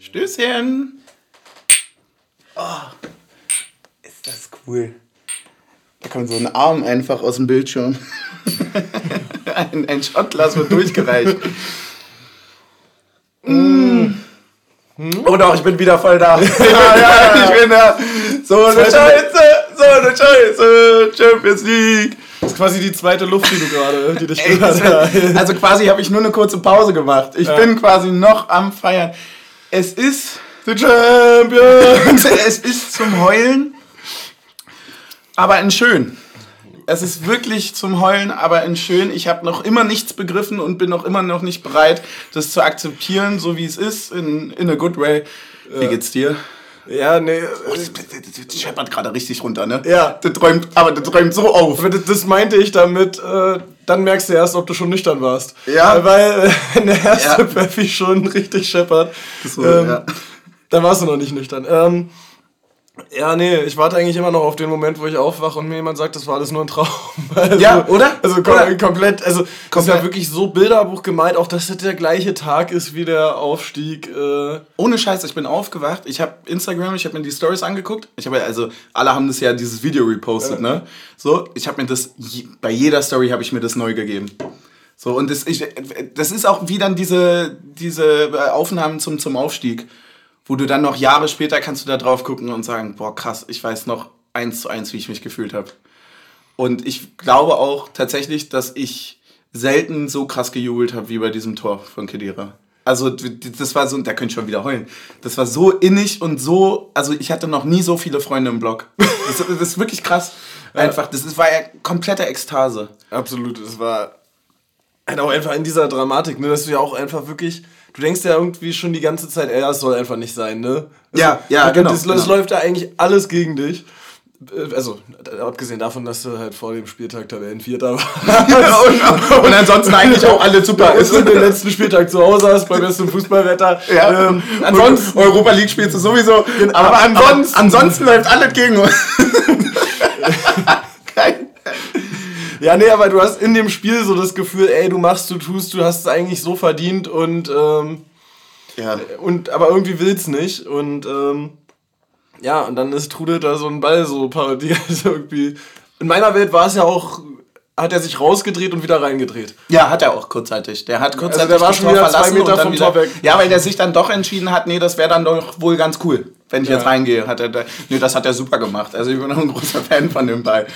Stößchen. Oh, ist das cool. Da kommt so ein Arm einfach aus dem Bildschirm. ein, ein Shotglas wird durchgereicht. mm. Oh doch, ich bin wieder voll da. ja, ja, ich bin da. So eine Scheiße, so eine Scheiße. Champions League. Das ist quasi die zweite Luft, die du gerade, die dich gerade. Also quasi habe ich nur eine kurze Pause gemacht. Ich ja. bin quasi noch am Feiern. Es ist The Champions. es ist zum Heulen, aber in schön. Es ist wirklich zum Heulen, aber in schön. Ich habe noch immer nichts begriffen und bin noch immer noch nicht bereit, das zu akzeptieren, so wie es ist, in, in a good way. Wie geht's dir? Ja, nee. Oh, das, das, das scheppert gerade richtig runter, ne? Ja. Das träumt, aber das träumt so auf. Das, das meinte ich damit, äh, dann merkst du erst, ob du schon nüchtern warst. Ja. Weil, äh, wenn der erste ja. Pfeffi schon richtig scheppert, ähm, ja. dann warst du noch nicht nüchtern. Ähm, ja, nee, ich warte eigentlich immer noch auf den Moment, wo ich aufwache und mir jemand sagt, das war alles nur ein Traum. Also, ja, oder? Also kom oder? komplett, also komplett. ist ja wirklich so Bilderbuch gemeint, auch dass das der gleiche Tag ist wie der Aufstieg. Äh Ohne Scheiß, ich bin aufgewacht, ich habe Instagram, ich habe mir die Stories angeguckt. Ich habe also alle haben das ja dieses Video repostet, ja. ne? So, ich habe mir das bei jeder Story habe ich mir das neu gegeben. So und das ich, das ist auch wie dann diese diese Aufnahmen zum zum Aufstieg wo du dann noch Jahre später kannst du da drauf gucken und sagen, boah krass, ich weiß noch eins zu eins, wie ich mich gefühlt habe. Und ich glaube auch tatsächlich, dass ich selten so krass gejubelt habe wie bei diesem Tor von Kedira. Also das war so, da könnte ich schon wieder heulen. Das war so innig und so, also ich hatte noch nie so viele Freunde im Blog. Das, das ist wirklich krass. Einfach, das war ja komplette Ekstase. Absolut, das war halt auch einfach in dieser Dramatik, ne, dass du ja auch einfach wirklich du denkst ja irgendwie schon die ganze Zeit, ey, das soll einfach nicht sein, ne? Also, ja, ja, genau. Es genau. läuft da eigentlich alles gegen dich. Äh, also, abgesehen davon, dass du halt vor dem Spieltag Tabellenvierter warst. und, und, ansonsten eigentlich auch alle super ist. Und den letzten Spieltag zu Hause hast, beim besten Fußballwetter. Ja. Ähm, ansonsten, Europa League spielst du sowieso. Aber, aber ansonsten, aber ansonsten läuft alles gegen uns. Ja, nee, aber du hast in dem Spiel so das Gefühl, ey, du machst, du tust, du hast es eigentlich so verdient und, ähm, ja. und aber irgendwie will's nicht. Und ähm, ja, und dann ist Trude da so ein Ball so parodiert. Irgendwie. In meiner Welt war es ja auch hat er sich rausgedreht und wieder reingedreht. Ja, hat er auch kurzzeitig. Der hat kurzzeitig also der war schon wieder zwei Meter vom wieder, Tor weg. Ja, weil der sich dann doch entschieden hat, nee, das wäre dann doch wohl ganz cool, wenn ich ja. jetzt reingehe. Hat er, nee, das hat er super gemacht. Also ich bin auch ein großer Fan von dem Ball.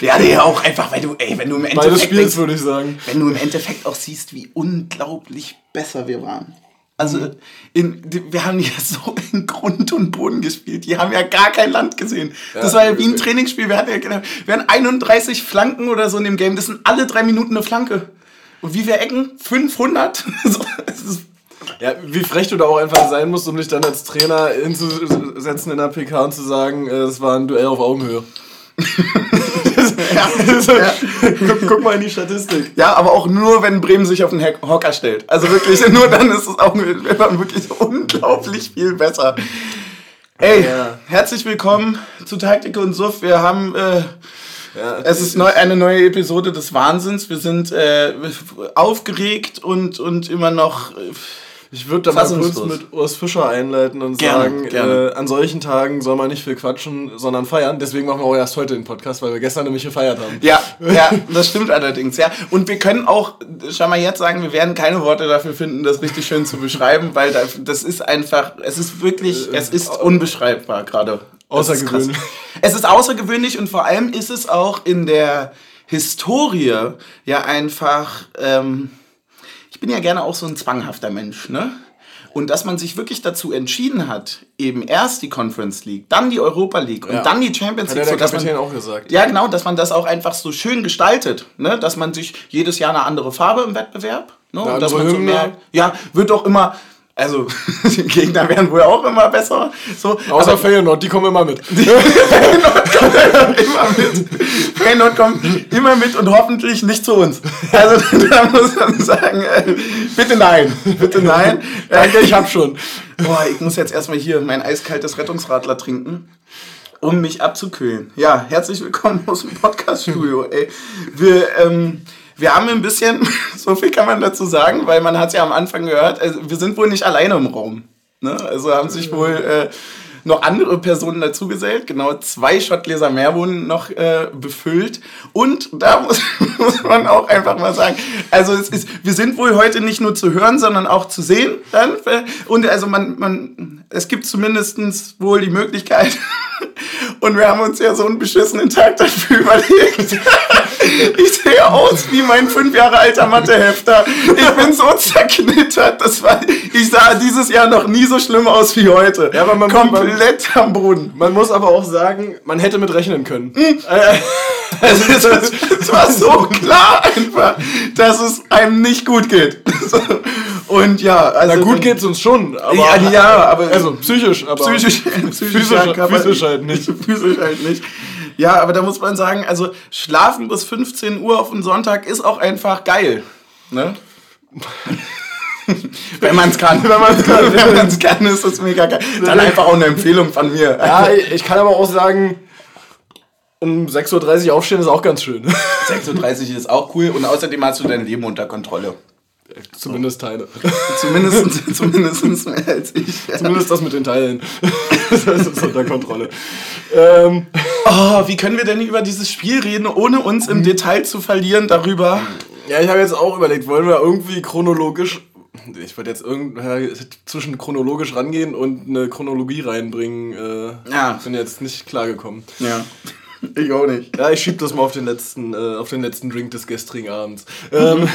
Ja, nee, auch einfach, weil du, ey, wenn du im Endeffekt... Beides Spiels, würde ich sagen. Wenn du im Endeffekt auch siehst, wie unglaublich besser wir waren. Also mhm. in, wir haben ja so in Grund und Boden gespielt. Die haben ja gar kein Land gesehen. Ja, das war ja wie ein Trainingsspiel. Wir hatten ja wir hatten 31 Flanken oder so in dem Game. Das sind alle drei Minuten eine Flanke. Und wie wir ecken? 500? ja, wie frech du da auch einfach sein musst, um dich dann als Trainer hinzusetzen in der PK und zu sagen, äh, es war ein Duell auf Augenhöhe. ja, also, ja. Guck, guck, mal in die Statistik. Ja, aber auch nur, wenn Bremen sich auf den Hocker stellt. Also wirklich, nur dann ist es auch wirklich unglaublich viel besser. Ey, ja. herzlich willkommen zu Taktik und Suff. Wir haben... Äh, ja, es ist neu, eine neue Episode des Wahnsinns. Wir sind äh, aufgeregt und, und immer noch... Äh, ich würde da mal kurz mit Urs Fischer einleiten und gerne, sagen, gerne. Äh, an solchen Tagen soll man nicht viel quatschen, sondern feiern. Deswegen machen wir auch erst heute den Podcast, weil wir gestern nämlich gefeiert haben. Ja, ja, das stimmt allerdings, ja. Und wir können auch schon mal jetzt sagen, wir werden keine Worte dafür finden, das richtig schön zu beschreiben, weil das ist einfach, es ist wirklich, äh, es ist unbeschreibbar gerade. Außergewöhnlich. Es ist außergewöhnlich und vor allem ist es auch in der Historie ja einfach... Ähm, bin ja gerne auch so ein zwanghafter Mensch, ne? Und dass man sich wirklich dazu entschieden hat, eben erst die Conference League, dann die Europa League und ja. dann die Champions League. Hat der so, Kapitän man, auch gesagt. Ja, genau, dass man das auch einfach so schön gestaltet, ne? dass man sich jedes Jahr eine andere Farbe im Wettbewerb, ne? und dass man so mehr, ja, wird doch immer, also, die Gegner werden wohl auch immer besser. So, Außer Feyenoord, die kommen immer mit. Feyenoord kommt immer mit. Feyenoord kommt immer mit und hoffentlich nicht zu uns. Also, da muss man sagen, äh, bitte nein. Bitte nein. Danke, ich hab schon. Boah, ich muss jetzt erstmal hier mein eiskaltes Rettungsradler trinken um mich abzukühlen. Ja, herzlich willkommen aus dem Podcast-Studio. Wir, ähm, wir haben ein bisschen, so viel kann man dazu sagen, weil man hat ja am Anfang gehört, also wir sind wohl nicht alleine im Raum. Ne? Also haben sich wohl äh, noch andere Personen dazugesellt. Genau, zwei Schottgläser mehr wurden noch äh, befüllt. Und da muss, muss man auch einfach mal sagen, also es ist, wir sind wohl heute nicht nur zu hören, sondern auch zu sehen. Dann. Und also man, man, es gibt zumindest wohl die Möglichkeit, und wir haben uns ja so einen beschissenen Tag dafür überlegt. Ich sehe aus wie mein fünf Jahre alter Mathehefter. Ich bin so zerknittert. Das war, ich sah dieses Jahr noch nie so schlimm aus wie heute. Ja, aber man, Komplett man, am Boden. Man muss aber auch sagen, man hätte mit rechnen können. Also, es, es, war so klar einfach, dass es einem nicht gut geht. Und ja, also. Na gut geht's uns schon, aber. Ja, ja aber. Also psychisch, aber. Psychisch, psychisch, physisch, ja, physisch halt nicht. Physisch halt nicht. Ja, aber da muss man sagen, also schlafen bis 15 Uhr auf einen Sonntag ist auch einfach geil. Ne? Wenn man es kann. Wenn man es kann. Wenn man es kann, ist das mega geil. Dann einfach auch eine Empfehlung von mir. Ja, ich kann aber auch sagen, um 6.30 Uhr aufstehen ist auch ganz schön. 6.30 Uhr ist auch cool und außerdem hast du dein Leben unter Kontrolle. Zumindest Teile. zumindest, zumindest mehr als ich. Ja. Zumindest das mit den Teilen. das ist unter Kontrolle. Ähm. Oh, wie können wir denn über dieses Spiel reden, ohne uns im Detail zu verlieren darüber? Ja, ich habe jetzt auch überlegt, wollen wir irgendwie chronologisch ich wollte jetzt irgendwie zwischen chronologisch rangehen und eine Chronologie reinbringen. Äh, ja. Bin jetzt nicht klargekommen. Ja. Ich auch nicht. Ja, ich schieb das mal auf den letzten, äh, auf den letzten Drink des gestrigen Abends. Ähm,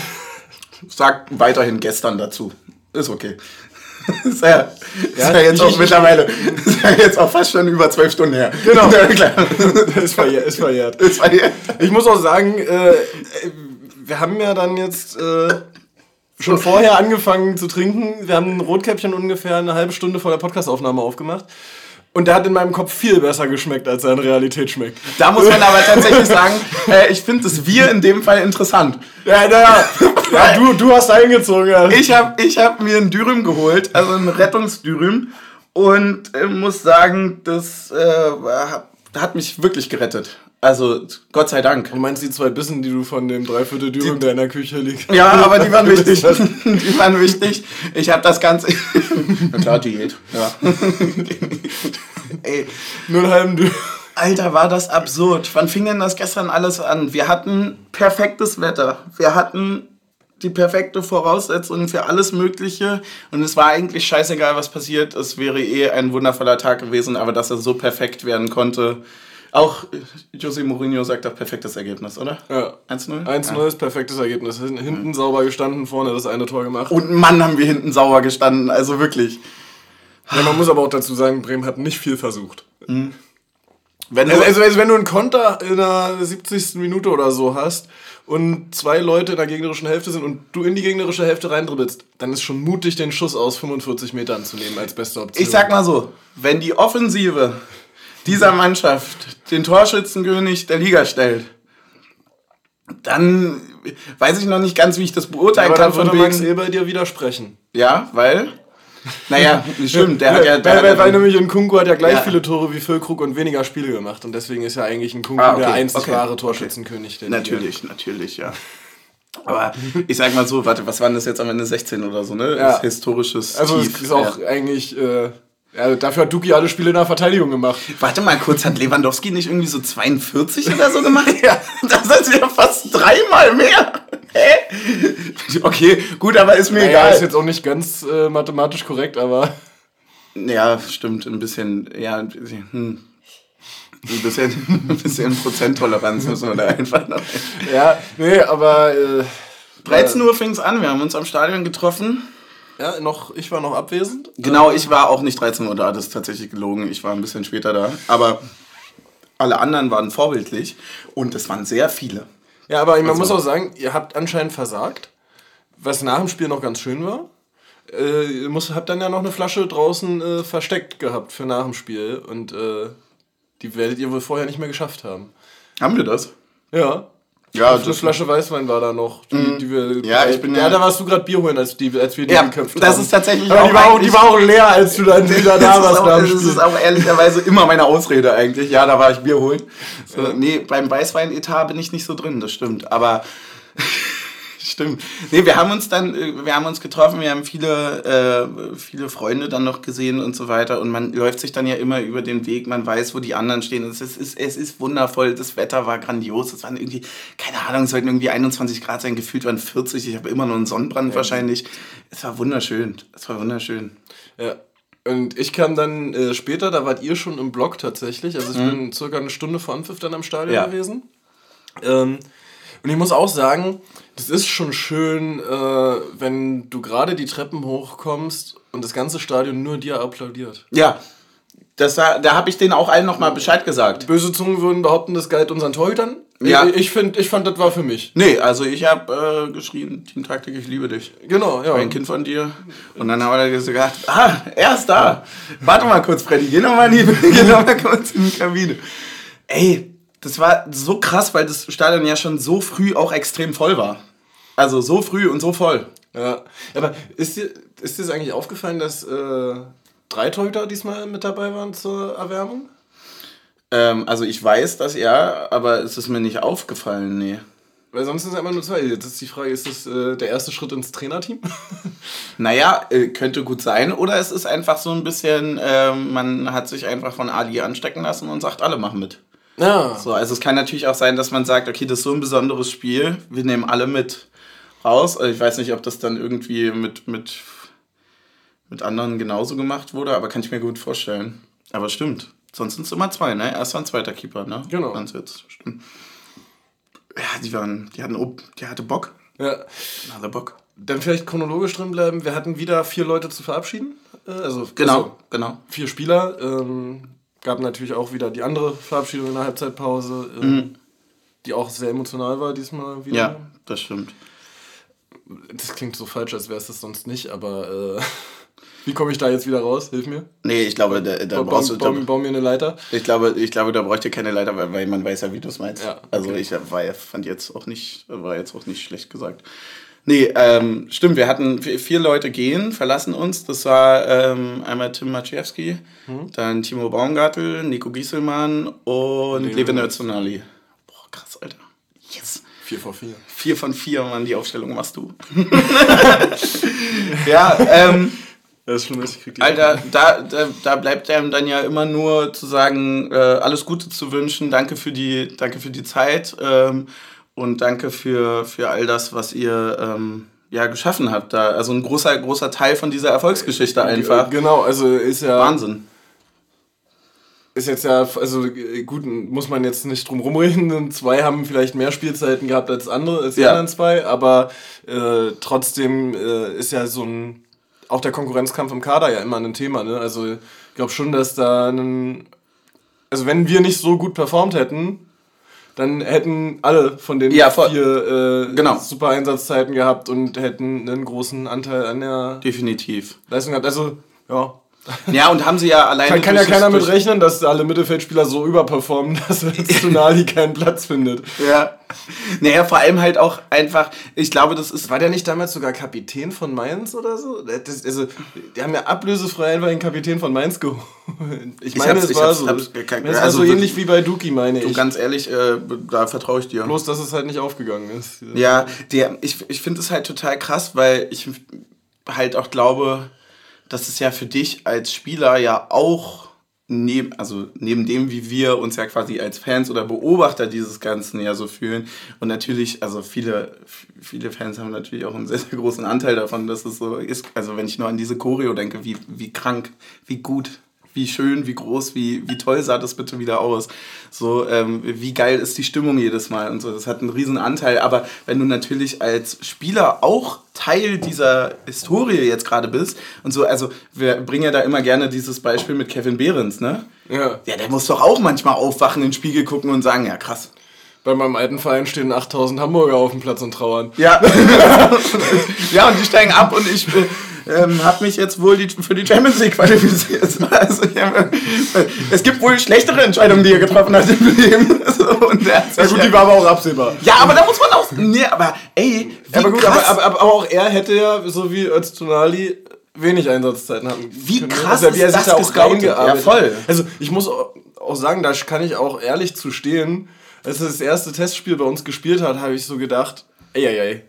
Sag weiterhin gestern dazu. Ist okay. ist ja, ist ja, jetzt ich, auch ich, mittlerweile, ist ja jetzt auch fast schon über zwölf Stunden her. Genau. ja, ist, verjährt, ist verjährt. Ist verjährt. Ich muss auch sagen, äh, wir haben ja dann jetzt äh, schon vorher angefangen zu trinken. Wir haben ein Rotkäppchen ungefähr eine halbe Stunde vor der Podcastaufnahme aufgemacht. Und der hat in meinem Kopf viel besser geschmeckt, als er in Realität schmeckt. Da muss man aber tatsächlich sagen, äh, ich finde das Wir in dem Fall interessant. Ja, naja. Ja, du, du hast eingezogen. Ja. Ich habe ich hab mir ein Dürüm geholt, also ein Rettungsdürüm. Und äh, muss sagen, das äh, hat mich wirklich gerettet. Also, Gott sei Dank. Du meinst die zwei Bissen, die du von dem Dreiviertel Dürüm, der in der Küche liegt? Ja, aber die waren wichtig. die waren wichtig. Ich habe das Ganze... Na klar, Diät. Ja. Ey. Nur einen halben Dürüm. Alter, war das absurd. Wann fing denn das gestern alles an? Wir hatten perfektes Wetter. Wir hatten die perfekte Voraussetzung für alles Mögliche und es war eigentlich scheißegal, was passiert. Es wäre eh ein wundervoller Tag gewesen, aber dass er so perfekt werden konnte, auch Jose Mourinho sagt auch perfektes Ergebnis, oder? Ja. 1-0? 1-0 ja. ist perfektes Ergebnis. Hinten mhm. sauber gestanden, vorne das eine Tor gemacht. Und Mann, haben wir hinten sauber gestanden, also wirklich. Ja, man muss aber auch dazu sagen, Bremen hat nicht viel versucht. Mhm. Wenn also, also, also, wenn du einen Konter in der 70. Minute oder so hast und zwei Leute in der gegnerischen Hälfte sind und du in die gegnerische Hälfte reindribbelst, dann ist schon mutig, den Schuss aus 45 Metern zu nehmen als beste Option. Ich sag mal so, wenn die Offensive dieser Mannschaft den Torschützenkönig der Liga stellt, dann weiß ich noch nicht ganz, wie ich das beurteilen ja, kann. Von wegen Max Eber dir widersprechen. Ja, weil? Naja, stimmt. Der hat ja, der weil, weil nämlich ein Kunku hat ja gleich ja. viele Tore wie Füllkrug und weniger Spiele gemacht. Und deswegen ist ja eigentlich ein Kunku ah, okay, der einzig okay, wahre Torschützenkönig. Okay. Natürlich, Liga. natürlich, ja. Aber ich sag mal so, warte, was waren das jetzt am Ende 16 oder so, ne? Ja. historisches Also Tief. es ist auch ja. eigentlich äh, ja, dafür hat Duki alle Spiele in der Verteidigung gemacht. Warte mal kurz, hat Lewandowski nicht irgendwie so 42 oder so gemacht? ja, das ist ja fast dreimal mehr. Hä? Okay, gut, aber ist mir naja, egal. Ist jetzt auch nicht ganz äh, mathematisch korrekt, aber. Ja, stimmt, ein bisschen, ja, ein bisschen, hm. Ein bisschen, ein bisschen Prozenttoleranz müssen wir da einfach noch. Ja, nee, aber. Äh, 13 Uhr fing es an, wir haben uns am Stadion getroffen. Ja, noch, ich war noch abwesend. Genau, ich war auch nicht 13 Uhr da, das ist tatsächlich gelogen. Ich war ein bisschen später da. Aber alle anderen waren vorbildlich und es waren sehr viele. Ja, aber man also, muss auch sagen, ihr habt anscheinend versagt, was nach dem Spiel noch ganz schön war. Äh, ihr muss, habt dann ja noch eine Flasche draußen äh, versteckt gehabt für nach dem Spiel und äh, die werdet ihr wohl vorher nicht mehr geschafft haben. Haben wir das? Ja. Ja, eine Flasche Weißwein war da noch. Die, mhm. die wir, ja, ich bin ja, da warst du gerade Bier holen, als, die, als wir die ja, geköpft das haben. ist tatsächlich Aber die war, auch, die war auch leer, als du dann wieder da warst. Auch, das ist auch ehrlicherweise immer meine Ausrede eigentlich. Ja, da war ich Bier holen. So, ja. Nee, beim Weißwein-Etat bin ich nicht so drin, das stimmt. Aber Stimmt. Nee, wir haben uns dann, äh, wir haben uns getroffen, wir haben viele, äh, viele Freunde dann noch gesehen und so weiter. Und man läuft sich dann ja immer über den Weg, man weiß, wo die anderen stehen. Und es ist, es ist wundervoll, das Wetter war grandios. Es waren irgendwie, keine Ahnung, es sollten irgendwie 21 Grad sein, gefühlt waren 40. Ich habe immer noch einen Sonnenbrand ja. wahrscheinlich. Es war wunderschön. Es war wunderschön. Ja. Und ich kam dann äh, später, da wart ihr schon im Blog tatsächlich. Also ich mhm. bin circa eine Stunde vor Anpfiff dann am Stadion ja. gewesen. Ähm, und ich muss auch sagen, das ist schon schön, äh, wenn du gerade die Treppen hochkommst und das ganze Stadion nur dir applaudiert. Ja, das war, da habe ich denen auch allen nochmal Bescheid gesagt. Böse Zungen würden behaupten, das galt unseren Torhütern. Ja. Ich, ich, find, ich fand, das war für mich. Nee, also ich habe äh, geschrien, Team Taktik, ich liebe dich. Genau, ja. Ein Kind von dir. Und dann haben wir gesagt, ah, er ist da. Warte mal kurz, Freddy, geh nochmal in, die, noch kurz in die Kabine. Ey, das war so krass, weil das Stadion ja schon so früh auch extrem voll war. Also so früh und so voll. Ja, aber ist dir, ist dir das eigentlich aufgefallen, dass äh, drei Torhüter diesmal mit dabei waren zur Erwärmung? Ähm, also ich weiß das ja, aber es ist mir nicht aufgefallen, nee. Weil sonst sind es immer nur zwei. Jetzt ist die Frage, ist das äh, der erste Schritt ins Trainerteam? naja, äh, könnte gut sein. Oder es ist einfach so ein bisschen, äh, man hat sich einfach von Ali anstecken lassen und sagt, alle machen mit. Ja. So, also es kann natürlich auch sein, dass man sagt, okay, das ist so ein besonderes Spiel, wir nehmen alle mit raus. Also ich weiß nicht, ob das dann irgendwie mit, mit, mit anderen genauso gemacht wurde, aber kann ich mir gut vorstellen. Aber stimmt. Sonst sind es immer zwei, ne? Erster und zweiter Keeper, ne? Genau. Ganz jetzt, stimmt. Ja, die waren, die hatten, die hatte Bock. Ja. Hatte Bock. Dann vielleicht chronologisch drin bleiben. Wir hatten wieder vier Leute zu verabschieden. Äh, also, genau, also genau. Vier Spieler. Ähm, gab natürlich auch wieder die andere Verabschiedung in der Halbzeitpause, äh, mhm. die auch sehr emotional war diesmal wieder. Ja, das stimmt. Das klingt so falsch, als wäre es das sonst nicht, aber äh, wie komme ich da jetzt wieder raus? Hilf mir. Nee, ich glaube, da, da ba brauchst du. Baum, baum mir eine Leiter. Ich glaube, ich glaube, da bräuchte keine Leiter, weil, weil man weiß ja, wie du es meinst. Ja, also okay. Also ich war, fand jetzt auch nicht, war jetzt auch nicht schlecht gesagt. Nee, ähm, stimmt, wir hatten vier Leute gehen, verlassen uns. Das war ähm, einmal Tim Maciejewski, hm. dann Timo Baumgartel, Nico Gieselmann und Levin Özunali. Boah, krass, Alter. Yes. Vier von vier. Vier von vier, Mann, die Aufstellung machst du. ja, ähm, das ist schon richtig. Alter, da, da, da bleibt einem dann ja immer nur zu sagen, äh, alles Gute zu wünschen, danke für die, danke für die Zeit. Ähm, und danke für, für all das, was ihr ähm, ja, geschaffen habt. Da. Also ein großer, großer Teil von dieser Erfolgsgeschichte einfach. Genau, also ist ja. Wahnsinn. Ist jetzt ja, also gut, muss man jetzt nicht drum rumreden. Zwei haben vielleicht mehr Spielzeiten gehabt als andere, als die ja. anderen zwei, aber äh, trotzdem äh, ist ja so ein, auch der Konkurrenzkampf im Kader ja immer ein Thema. Ne? Also ich glaube schon, dass da ein, also wenn wir nicht so gut performt hätten, dann hätten alle von den ja, vier äh, genau. super Einsatzzeiten gehabt und hätten einen großen Anteil an der Definitiv. Leistung gehabt. Also, ja. Ja, und haben sie ja alleine. Kann, kann ja keiner mit rechnen, dass alle Mittelfeldspieler so überperformen, dass Tsunali keinen Platz findet. Ja. Naja, vor allem halt auch einfach, ich glaube, das ist. War der nicht damals sogar Kapitän von Mainz oder so? Das, also, die haben ja ablösefrei einfach den Kapitän von Mainz geholt. Ich meine, es war so. Hab's, das also war so ähnlich wie bei Duki, meine ich. Du, ganz ehrlich, äh, da vertraue ich dir. Bloß, dass es halt nicht aufgegangen ist. Ja, der, ich, ich finde es halt total krass, weil ich halt auch glaube, dass es ja für dich als Spieler ja auch neben, also neben dem, wie wir uns ja quasi als Fans oder Beobachter dieses Ganzen ja so fühlen. Und natürlich, also viele, viele Fans haben natürlich auch einen sehr, sehr großen Anteil davon, dass es so ist. Also wenn ich nur an diese Choreo denke, wie, wie krank, wie gut wie schön, wie groß, wie, wie toll sah das bitte wieder aus. So, ähm, wie geil ist die Stimmung jedes Mal und so. Das hat einen riesen Anteil. Aber wenn du natürlich als Spieler auch Teil dieser Historie jetzt gerade bist und so, also wir bringen ja da immer gerne dieses Beispiel mit Kevin Behrens, ne? Ja. Ja, der muss doch auch manchmal aufwachen, in den Spiegel gucken und sagen, ja krass, bei meinem alten Verein stehen 8000 Hamburger auf dem Platz und trauern. Ja, ja und die steigen ab und ich ähm, habe mich jetzt wohl die, für die Champions League qualifiziert. Also, hab, es gibt wohl schlechtere Entscheidungen, die er getroffen hat im Leben. So, und ja gut, die war aber auch absehbar. Ja, aber da muss man auch... Nee, aber ey, wie aber gut, krass. Aber, aber, aber, auch er hätte ja, so wie Öztunali, wenig Einsatzzeiten haben Wie können. krass also, wie er sich da auch reingearbeitet Ja, voll. Also ich muss auch sagen, da kann ich auch ehrlich zu stehen, als er das erste Testspiel bei uns gespielt hat, habe ich so gedacht, ey, ey, ey,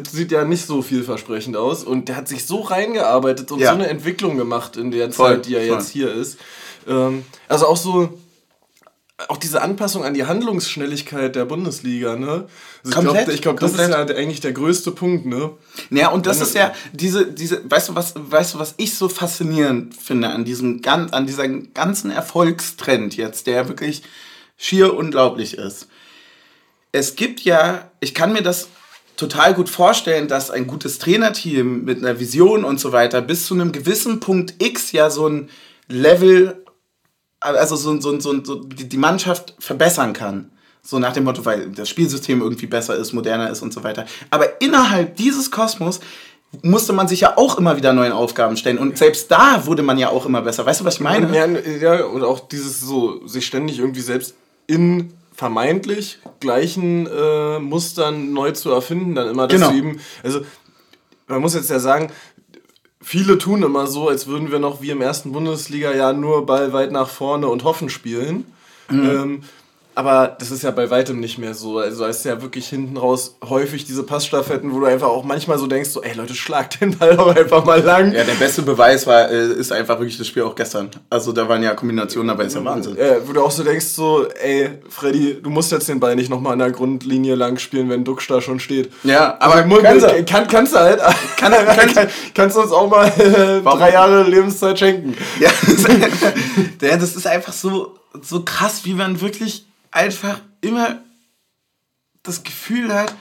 das sieht ja nicht so vielversprechend aus. Und der hat sich so reingearbeitet und Ja. so eine Entwicklung gemacht in der Voll, Zeit, die er voll. jetzt hier ist. Ähm, also auch so, auch diese Anpassung an die Handlungsschnelligkeit der Bundesliga, ne? Also Komplett, ich glaube, ich glaub, das ist ja komplett. eigentlich der größte Punkt, ne? Ja, und das Wenn ist ja diese, diese, weißt du, was, weißt du, was ich so faszinierend finde an diesem gan- an dieser ganzen Erfolgstrend jetzt, der wirklich schier unglaublich ist. Es gibt ja, ich kann mir das total gut vorstellen, dass ein gutes Trainerteam mit einer Vision und so weiter bis zu einem gewissen Punkt X ja so ein Level, also so, so, so, so die Mannschaft verbessern kann. So nach dem Motto, weil das Spielsystem irgendwie besser ist, moderner ist und so weiter. Aber innerhalb dieses Kosmos musste man sich ja auch immer wieder neuen Aufgaben stellen. Und selbst da wurde man ja auch immer besser. Weißt du, was ich meine? Ja, ja, und auch dieses so, sich ständig irgendwie selbst in vermeintlich gleichen äh, Mustern neu zu erfinden, dann immer das Genau. zu üben. Also, man muss jetzt ja sagen, viele tun immer so, als würden wir noch wie im ersten Bundesliga-Jahr nur Ball weit nach vorne und hoffen spielen. Ähm, aber das ist ja bei weitem nicht mehr so. Also es ist ja wirklich hinten raus häufig diese Passstaffetten, wo du einfach auch manchmal so denkst, so, ey Leute, schlagt den Ball doch einfach mal lang. Ja, der beste Beweis war, äh, ist einfach wirklich das Spiel auch gestern. Also da waren ja Kombinationen dabei, ist ja Wahnsinn. Äh, wo du auch so denkst, so, ey, Freddy, du musst jetzt den Ball nicht nochmal an der Grundlinie lang spielen, wenn Duxch da schon steht. Ja, aber mu- kann kann, kann, kannst du halt. Kann- kann, kann- kannst du uns auch mal äh, drei Jahre Lebenszeit schenken. Ja, das ist einfach so, so krass, wie man wirklich einfach immer das Gefühl hat,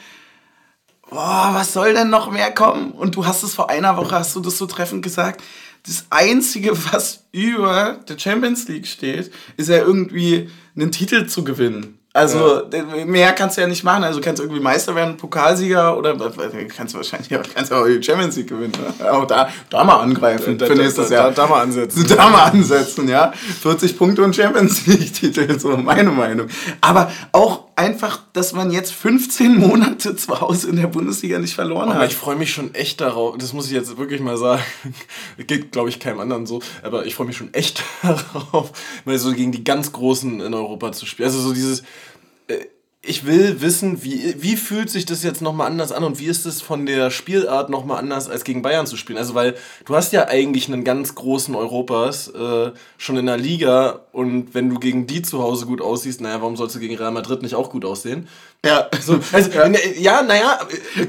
boah, was soll denn noch mehr kommen? Und du hast es vor einer Woche, hast du das so treffend gesagt, das Einzige, was über der Champions League steht, ist ja irgendwie einen Titel zu gewinnen. Also mehr kannst du ja nicht machen. Also du kannst irgendwie Meister werden, Pokalsieger oder was- kannst du wahrscheinlich auch, kannst auch die Champions League gewinnen. Ne? Auch da, da mal angreifen Da- für da- nächstes da- Jahr. da mal ansetzen. Da mal ansetzen, ja. 40 Punkte und Champions League-Titel, so meine Meinung. Aber auch einfach, dass man jetzt 15 Monate zu Hause in der Bundesliga nicht verloren Aber hat. ich freue mich schon echt darauf, das muss ich jetzt wirklich mal sagen, geht glaube ich keinem anderen so, aber ich freue mich schon echt darauf, mal so gegen die ganz Großen in Europa zu spielen. Also so dieses, äh, ich will wissen, wie, wie fühlt sich das jetzt nochmal anders an und wie ist es von der Spielart nochmal anders als gegen Bayern zu spielen? Also weil du hast ja eigentlich einen ganz großen Europas äh, schon in der Liga und wenn du gegen die zu Hause gut aussiehst, naja, warum sollst du gegen Real Madrid nicht auch gut aussehen? Ja. So, also, ja, ja naja.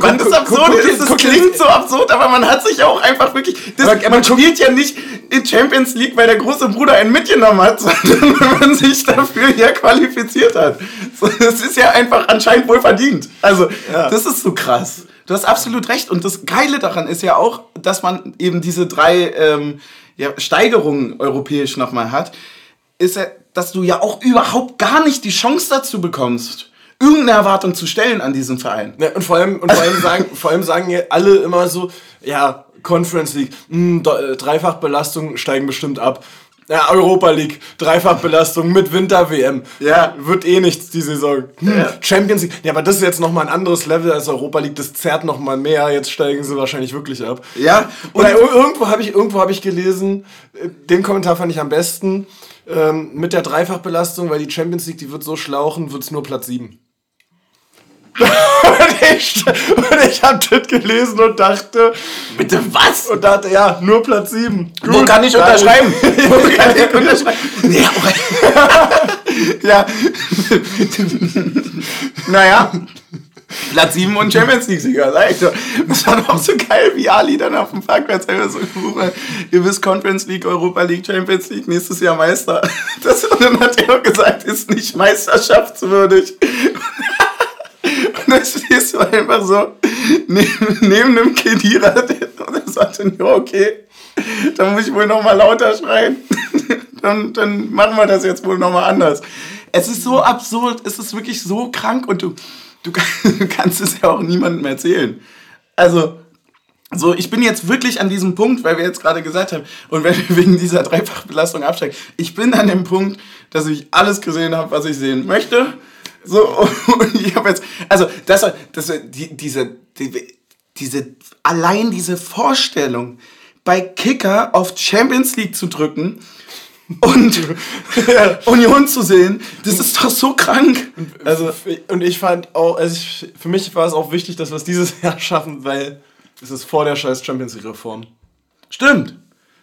Man, das ist absurd, das, das klingt so absurd, aber man hat sich auch einfach wirklich. Das, Aber- man spielt ja nicht in Champions League, weil der große Bruder einen mitgenommen hat, sondern weil man sich dafür ja qualifiziert hat. So, das ist ja einfach anscheinend wohl verdient. Also, Ja. das ist so krass. Du hast absolut recht. Und das Geile daran ist ja auch, dass man eben diese drei ähm, ja, Steigerungen europäisch nochmal hat, ist ja, dass du ja auch überhaupt gar nicht die Chance dazu bekommst, irgendeine Erwartung zu stellen an diesem Verein. Ja, und vor allem, und vor allem sagen, vor allem sagen ja alle immer so, ja, Conference League, mh, Do- äh, Dreifachbelastung steigen bestimmt ab. Ja, Europa League, Dreifachbelastung mit Winter-WM. Ja. Wird eh nichts die Saison. Hm, Ja. Champions League. Ja, aber das ist jetzt nochmal ein anderes Level als Europa League. Das zerrt nochmal mehr. Jetzt steigen sie wahrscheinlich wirklich ab. Ja, Oder ir- irgendwo habe ich, irgendwo hab ich gelesen, äh, den Kommentar fand ich am besten, ähm, mit der Dreifachbelastung, weil die Champions League, die wird so schlauchen, wird es nur Platz 7. und ich, und ich habe das gelesen und dachte, bitte was? und dachte, ja, nur Platz 7. Wo kann ich unterschreiben? Wo kann ich unterschreiben? Ja, ja. naja. Platz 7 und Champions League-Sieger, sag ich doch. Das war doch so geil, wie Ali dann auf dem Parkplatz einfach so gerufen ihr wisst Conference League, Europa League, Champions League, nächstes Jahr Meister. Das, und dann hat er gesagt, ist nicht meisterschaftswürdig. Und dann stehst du einfach so neben, neben einem Kedira und er sagte, ja, okay, dann muss ich wohl nochmal lauter schreien. Dann, dann machen wir das jetzt wohl nochmal anders. Es ist so absurd, es ist wirklich so krank und du, du kannst es ja auch niemandem erzählen. Also, so, ich bin jetzt wirklich an diesem Punkt, weil wir jetzt gerade gesagt haben, und wenn wir wegen dieser Dreifachbelastung absteigen, ich bin an dem Punkt, dass ich alles gesehen habe, was ich sehen möchte. So, und ich habe jetzt, also, das, das, die, diese, die, diese, allein diese Vorstellung, bei Kicker auf Champions League zu drücken und Union zu sehen, das ist doch so krank. Also, und ich fand auch, also ich, für mich war es auch wichtig, dass wir es dieses Jahr schaffen, weil es ist vor der scheiß Champions League Reform. Stimmt.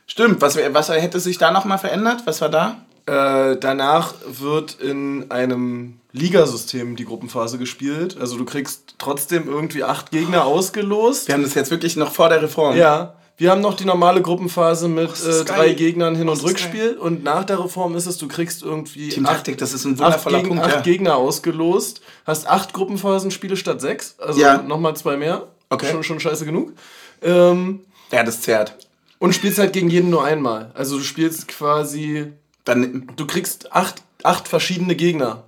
Stimmt. Was, was hätte sich da nochmal verändert? Was war da? Äh, danach wird in einem Ligasystem die Gruppenphase gespielt. Also du kriegst trotzdem irgendwie acht Gegner ausgelost. Wir haben das jetzt wirklich noch vor der Reform. Ja. Wir haben noch die normale Gruppenphase mit äh, drei Gegnern Hin- und Rückspiel. Und nach der Reform ist es, du kriegst irgendwie Team Taktik, das ist ein wundervoller acht, Punkt, acht ja. Gegner ausgelost. Hast acht Gruppenphasenspiele statt sechs. Also Ja. nochmal zwei mehr. Okay. Schon, schon scheiße genug. Ähm, Ja, das zerrt. und spielst halt gegen jeden nur einmal. Also du spielst quasi. Dann, Du kriegst acht, acht verschiedene Gegner.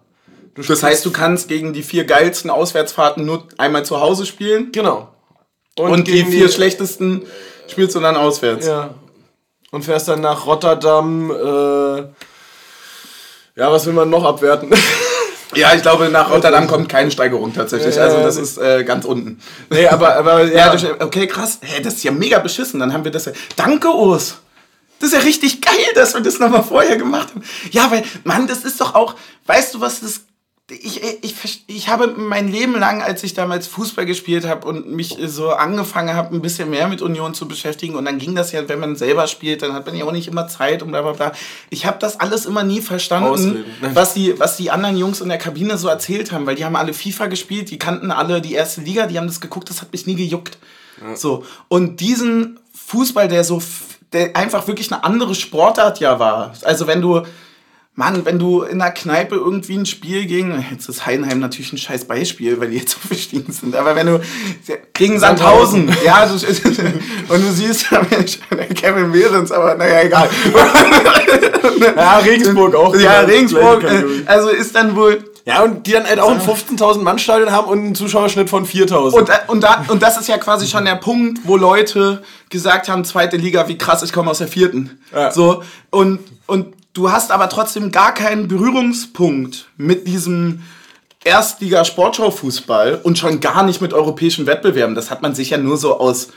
Du das heißt, du kannst gegen die vier geilsten Auswärtsfahrten nur einmal zu Hause spielen Genau. und, die gegen vier schlechtesten spielst du dann auswärts. Ja. Und fährst dann nach Rotterdam. Äh, ja, was will man noch abwerten? Ja, ich glaube, nach Rotterdam kommt keine Steigerung tatsächlich. Also das ist äh, ganz unten. nee, aber, aber Ja, okay, krass. Hä, das ist ja mega beschissen. Dann haben wir das ja. Danke, Urs. Das ist ja richtig geil, dass wir das nochmal vorher gemacht haben. Ja, weil, Mann, das ist doch auch, weißt du, was das. Ich, ich, ich, habe mein Leben lang, als ich damals Fußball gespielt habe und mich so angefangen habe, ein bisschen mehr mit Union zu beschäftigen, und dann ging das ja, wenn man selber spielt, dann hat man ja auch nicht immer Zeit und bla bla bla. Ich habe das alles immer nie verstanden, Ausreden. was die, was die anderen Jungs in der Kabine so erzählt haben, weil die haben alle FIFA gespielt, die kannten alle die erste Liga, die haben das geguckt, das hat mich nie gejuckt. So. Und diesen Fußball, der so, der einfach wirklich eine andere Sportart ja war. Also wenn du, Mann, wenn du in der Kneipe irgendwie ein Spiel gegen, jetzt ist Heidenheim natürlich ein scheiß Beispiel, weil die jetzt aufgestiegen sind, aber wenn du gegen Sandhausen, ja, du, und du siehst, Kevin Behrens, aber naja, egal. ja, Regensburg auch. Ja, Gleiche Regensburg, äh, also ist dann wohl, Ja, und die dann halt auch ein 15.000 Mann Stadion haben und einen Zuschauerschnitt von 4.000. Und, da- und, da, und das ist ja quasi schon der Punkt, wo Leute gesagt haben, zweite Liga, wie krass, ich komme aus der vierten. Ja. So, und, und du hast aber trotzdem gar keinen Berührungspunkt mit diesem Erstliga-Sportschau-Fußball und schon gar nicht mit europäischen Wettbewerben. Das hat man sich ja nur so aus,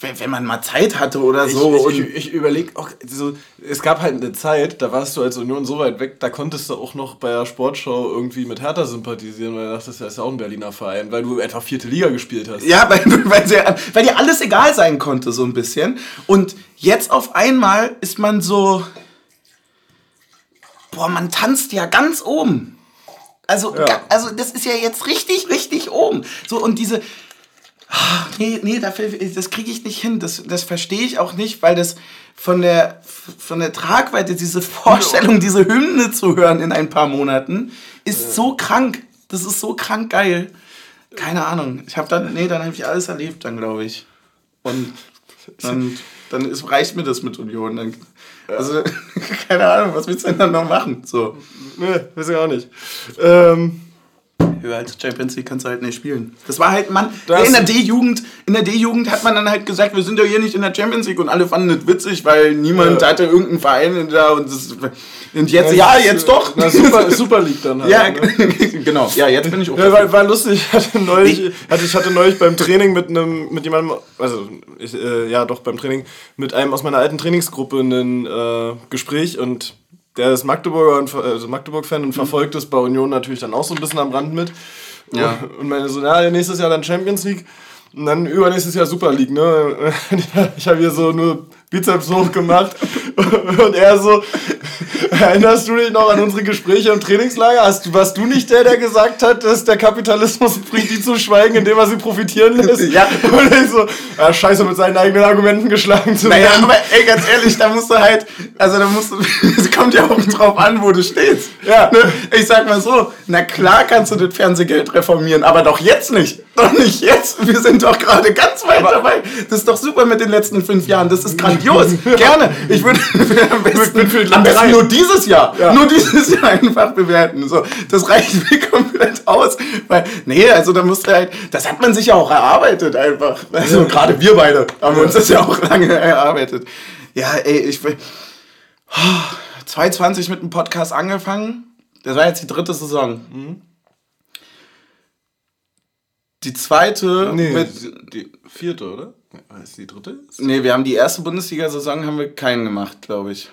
wenn, wenn man mal Zeit hatte oder so. ich, ich, ich überlege auch, so, es gab halt eine Zeit, da warst du als Union so weit weg, da konntest du auch noch bei der Sportschau irgendwie mit Hertha sympathisieren, weil du dachtest, das ist ja auch ein Berliner Verein, weil du etwa vierte Liga gespielt hast. Ja, weil, weil, sie, weil dir alles egal sein konnte, so ein bisschen. Und jetzt auf einmal ist man so. Boah, man tanzt ja ganz oben. Also, Ja. also das ist ja jetzt richtig, richtig oben. So, und diese. Ah, Nee, nee, dafür, das kriege ich nicht hin. Das, das verstehe ich auch nicht, weil das von der, von der Tragweite, diese Vorstellung, diese Hymne zu hören in ein paar Monaten, ist so krank. Das ist so krank geil. Keine Ahnung. Ich habe dann, nee, dann habe ich alles erlebt, dann glaube ich. Und dann, dann ist, reicht mir das mit Union. Dann, also, keine Ahnung, was willst du denn dann noch machen? So. Nee, weiß ich auch nicht. Ähm, Höher als Champions League kannst du halt nicht spielen. Das war halt, man, Das- in der D-Jugend, in der D-Jugend hat man dann halt gesagt, wir sind ja hier nicht in der Champions League und alle fanden das witzig, weil niemand Ja. hatte irgendeinen Verein da und das, und jetzt, ja, jetzt doch. Na, Super, Super League dann halt. ja, ne? genau. Ja, jetzt bin ich auch. Ja, war, war lustig. Ich hatte neulich, hatte, ich hatte neulich beim Training mit einem, mit jemandem, also ich, äh, ja doch beim Training, mit einem aus meiner alten Trainingsgruppe ein äh, Gespräch und der ist Magdeburger und also Magdeburg-Fan und verfolgt es bei Union natürlich dann auch so ein bisschen am Rand mit. Ja. Und meine so, na, nächstes Jahr dann Champions League und dann übernächstes Jahr Super League, ne? Ich habe hier so nur Bizeps hochgemacht und er so, erinnerst du dich noch an unsere Gespräche im Trainingslager? Hast warst du nicht der, der gesagt hat, dass der Kapitalismus bringt die zu schweigen, indem er sie profitieren lässt? Ja. Und ich so, ja, scheiße, mit seinen eigenen Argumenten geschlagen zu Naja, werden. aber ey, ganz ehrlich, da musst du halt, also da musst du, es kommt ja auch drauf an, wo du stehst. Ja. Ne? Ich sag mal so, na klar kannst du das Fernsehgeld reformieren, aber doch jetzt nicht. Doch nicht jetzt. Wir sind doch gerade ganz weit dabei. Das ist doch super mit den letzten fünf Jahren. Das ist grandios. Gerne. Ich würde am besten, bin für die am besten. Nur dieses Jahr. Ja. Nur dieses Jahr einfach bewerten. So, das reicht mir komplett aus. Weil, nee, also da musst du halt, das hat man sich ja auch erarbeitet einfach. Also gerade wir beide haben uns das ja auch lange erarbeitet. Ja, ey, ich will. 2020 mit dem Podcast angefangen. Das war jetzt die dritte Saison. Die zweite Nee, mit. die vierte, oder? Ist die dritte? Nee, wir haben die erste Bundesliga-Saison haben wir keinen gemacht, glaube ich.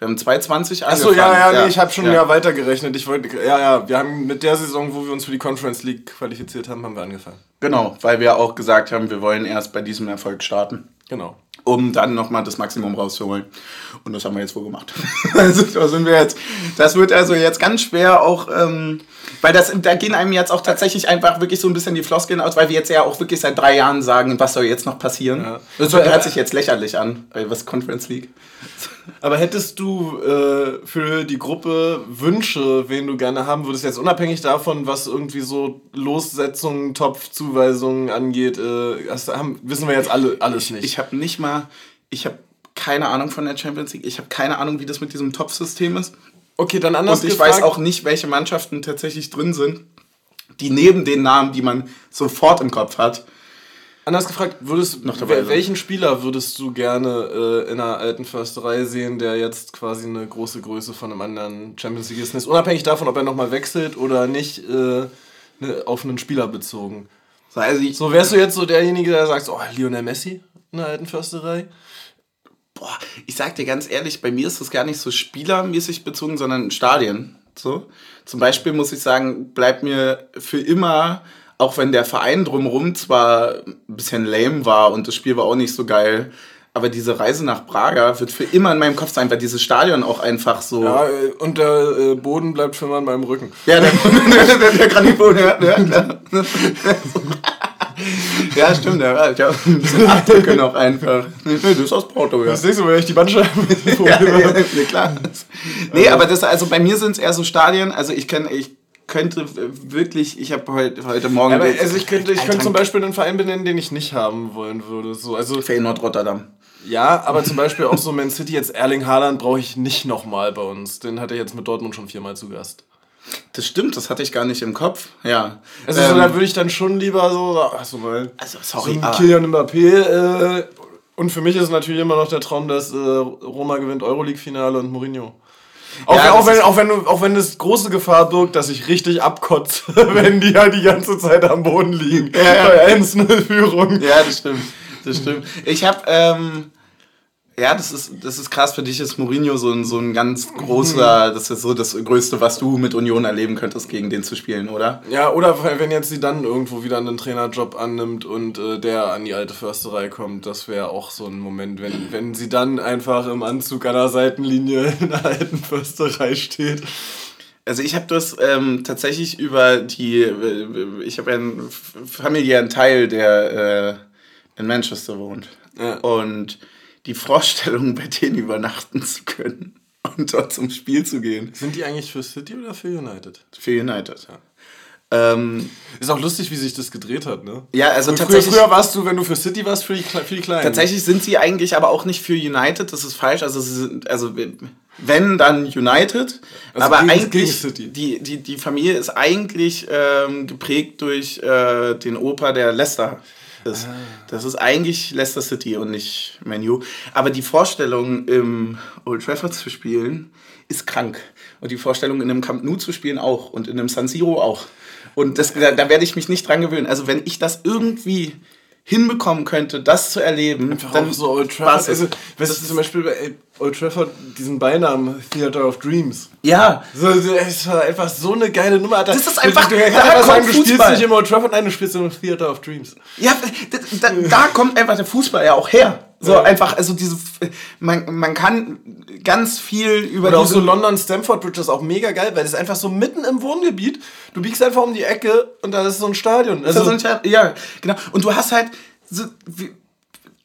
Wir haben 220 Achso, ja, ja, ja, nee, ich habe schon ja. ja weitergerechnet. Ich wollte, ja, ja, wir haben mit der Saison, wo wir uns für die Conference League qualifiziert haben, haben wir angefangen. Genau, weil wir auch gesagt haben, wir wollen erst bei diesem Erfolg starten. Genau um dann nochmal das Maximum rauszuholen. Und das haben wir jetzt wohl gemacht. also da sind wir jetzt. Das wird also jetzt ganz schwer auch, ähm, weil das, da gehen einem jetzt auch tatsächlich einfach wirklich so ein bisschen die Floskeln aus, weil wir jetzt ja auch wirklich seit drei Jahren sagen, was soll jetzt noch passieren. Ja. Das hört sich jetzt lächerlich an, was Conference League. Aber hättest du äh, für die Gruppe Wünsche, wen du gerne haben würdest, jetzt unabhängig davon, was irgendwie so Lossetzungen, Topfzuweisungen angeht, äh, hast, haben, wissen wir jetzt alle alles nicht. Ich, ich habe nicht mal, ich habe keine Ahnung von der Champions League. Ich habe keine Ahnung, wie das mit diesem Topfsystem ist. Okay, dann anders Und ich gefragt. weiß auch nicht, welche Mannschaften tatsächlich drin sind, die neben den Namen, die man sofort im Kopf hat, Anders gefragt, würdest, noch dabei welchen Spieler würdest du gerne äh, in einer alten Försterei sehen, der jetzt quasi eine große Größe von einem anderen Champions League ist? Unabhängig davon, ob er nochmal wechselt oder nicht, äh, ne, auf einen Spieler bezogen. So, also ich, so wärst du jetzt so derjenige, der sagt, oh, Lionel Messi in der alten Försterei? Boah, ich sag dir ganz ehrlich, bei mir ist das gar nicht so spielermäßig bezogen, sondern Stadien. So. Zum Beispiel muss ich sagen, bleibt mir für immer auch wenn der Verein drumherum zwar ein bisschen lame war und das Spiel war auch nicht so geil, aber diese Reise nach Braga wird für immer in meinem Kopf sein, weil dieses Stadion auch einfach so. Ja, äh, und der äh, Boden bleibt für immer in meinem Rücken. Ja, der, der, der, der Granitboden, ja, klar. Ja, stimmt, ja. Ich habe ein bisschen Abdrücke noch einfach. Nee, das ist aus Porto, ja. Das nächste Mal, wenn ich die Bandscheiben ja, ja, ja, klar. Nee, aber das, also bei mir sind es eher so Stadien, also ich kenne, ich könnte wirklich, ich habe heute, heute Morgen. Aber also ich könnte, ich könnte zum Beispiel einen Verein benennen, den ich nicht haben wollen würde. So, also Feyenoord Rotterdam. Ja, aber zum Beispiel auch so Man City, jetzt Erling Haaland brauche ich nicht nochmal bei uns. Den hat er jetzt mit Dortmund schon viermal zu Gast. Das stimmt, das hatte ich gar nicht im Kopf. Ja. Also ähm, so, da würde ich dann schon lieber so, also mal, also sorry, so Kylian Mbappé. Äh, und für mich ist natürlich immer noch der Traum, dass äh, Roma gewinnt Euroleague-Finale und Mourinho. Auch, ja, auch, wenn, auch, wenn, auch wenn es große Gefahr birgt, dass ich richtig abkotze, wenn die ja die ganze Zeit am Boden liegen. Ja, ja. Bei 1-0-Führung. Ja, das stimmt. Das stimmt. Ich habe ähm, ja, das ist, das ist krass. Für dich ist Mourinho so ein, so ein ganz großer, das ist so das Größte, was du mit Union erleben könntest, gegen den zu spielen, oder? Ja, oder wenn jetzt sie dann irgendwo wieder einen Trainerjob annimmt und äh, der an die alte Försterei kommt, das wäre auch so ein Moment, wenn, wenn sie dann einfach im Anzug an der Seitenlinie in der alten Försterei steht. Also ich habe das ähm, tatsächlich über die, äh, ich habe einen familiären Teil, der äh, in Manchester wohnt. Ja. Und die Vorstellung, bei denen übernachten zu können und dort zum Spiel zu gehen. Sind die eigentlich für City oder für United? Für United, ja. Ähm, ist auch lustig, wie sich das gedreht hat, ne? Ja, also tatsächlich. Früher, früher warst du, wenn du für City warst, für die, für die Kleinen. Tatsächlich sind sie eigentlich aber auch nicht für United, das ist falsch. Also, sie sind, also wenn, dann United. Also aber gegen, eigentlich, gegen Die, die, die Familie ist eigentlich ähm, geprägt durch äh, den Opa der Leicester ist. Ah. Das ist eigentlich Leicester City und nicht Menu. Aber die Vorstellung, im Old Trafford zu spielen, ist krank. Und die Vorstellung, in einem Camp Nou zu spielen, auch. Und in einem San Siro auch. Und das, da, da werde ich mich nicht dran gewöhnen. Also, wenn ich das irgendwie hinbekommen könnte, das zu erleben, Einfach dann so Old Trafford. Also, weißt du, zum Beispiel bei Old Trafford diesen Beinamen Theater of Dreams. Ja. So, es war einfach so eine geile Nummer. Das, ist einfach, du, du, da sagen, du spielst nicht im Old Trafford, nein, du spielst im Theater of Dreams. Ja, da, da, da kommt einfach der Fußball ja auch her. So ja. einfach, also diese, man, man kann ganz viel über Oder auch so London Stamford Bridge ist auch mega geil, weil das ist einfach so mitten im Wohngebiet. Du biegst einfach um die Ecke und da ist so ein Stadion. Also, so ein Stadion, ja, genau. Und du hast halt so, wie,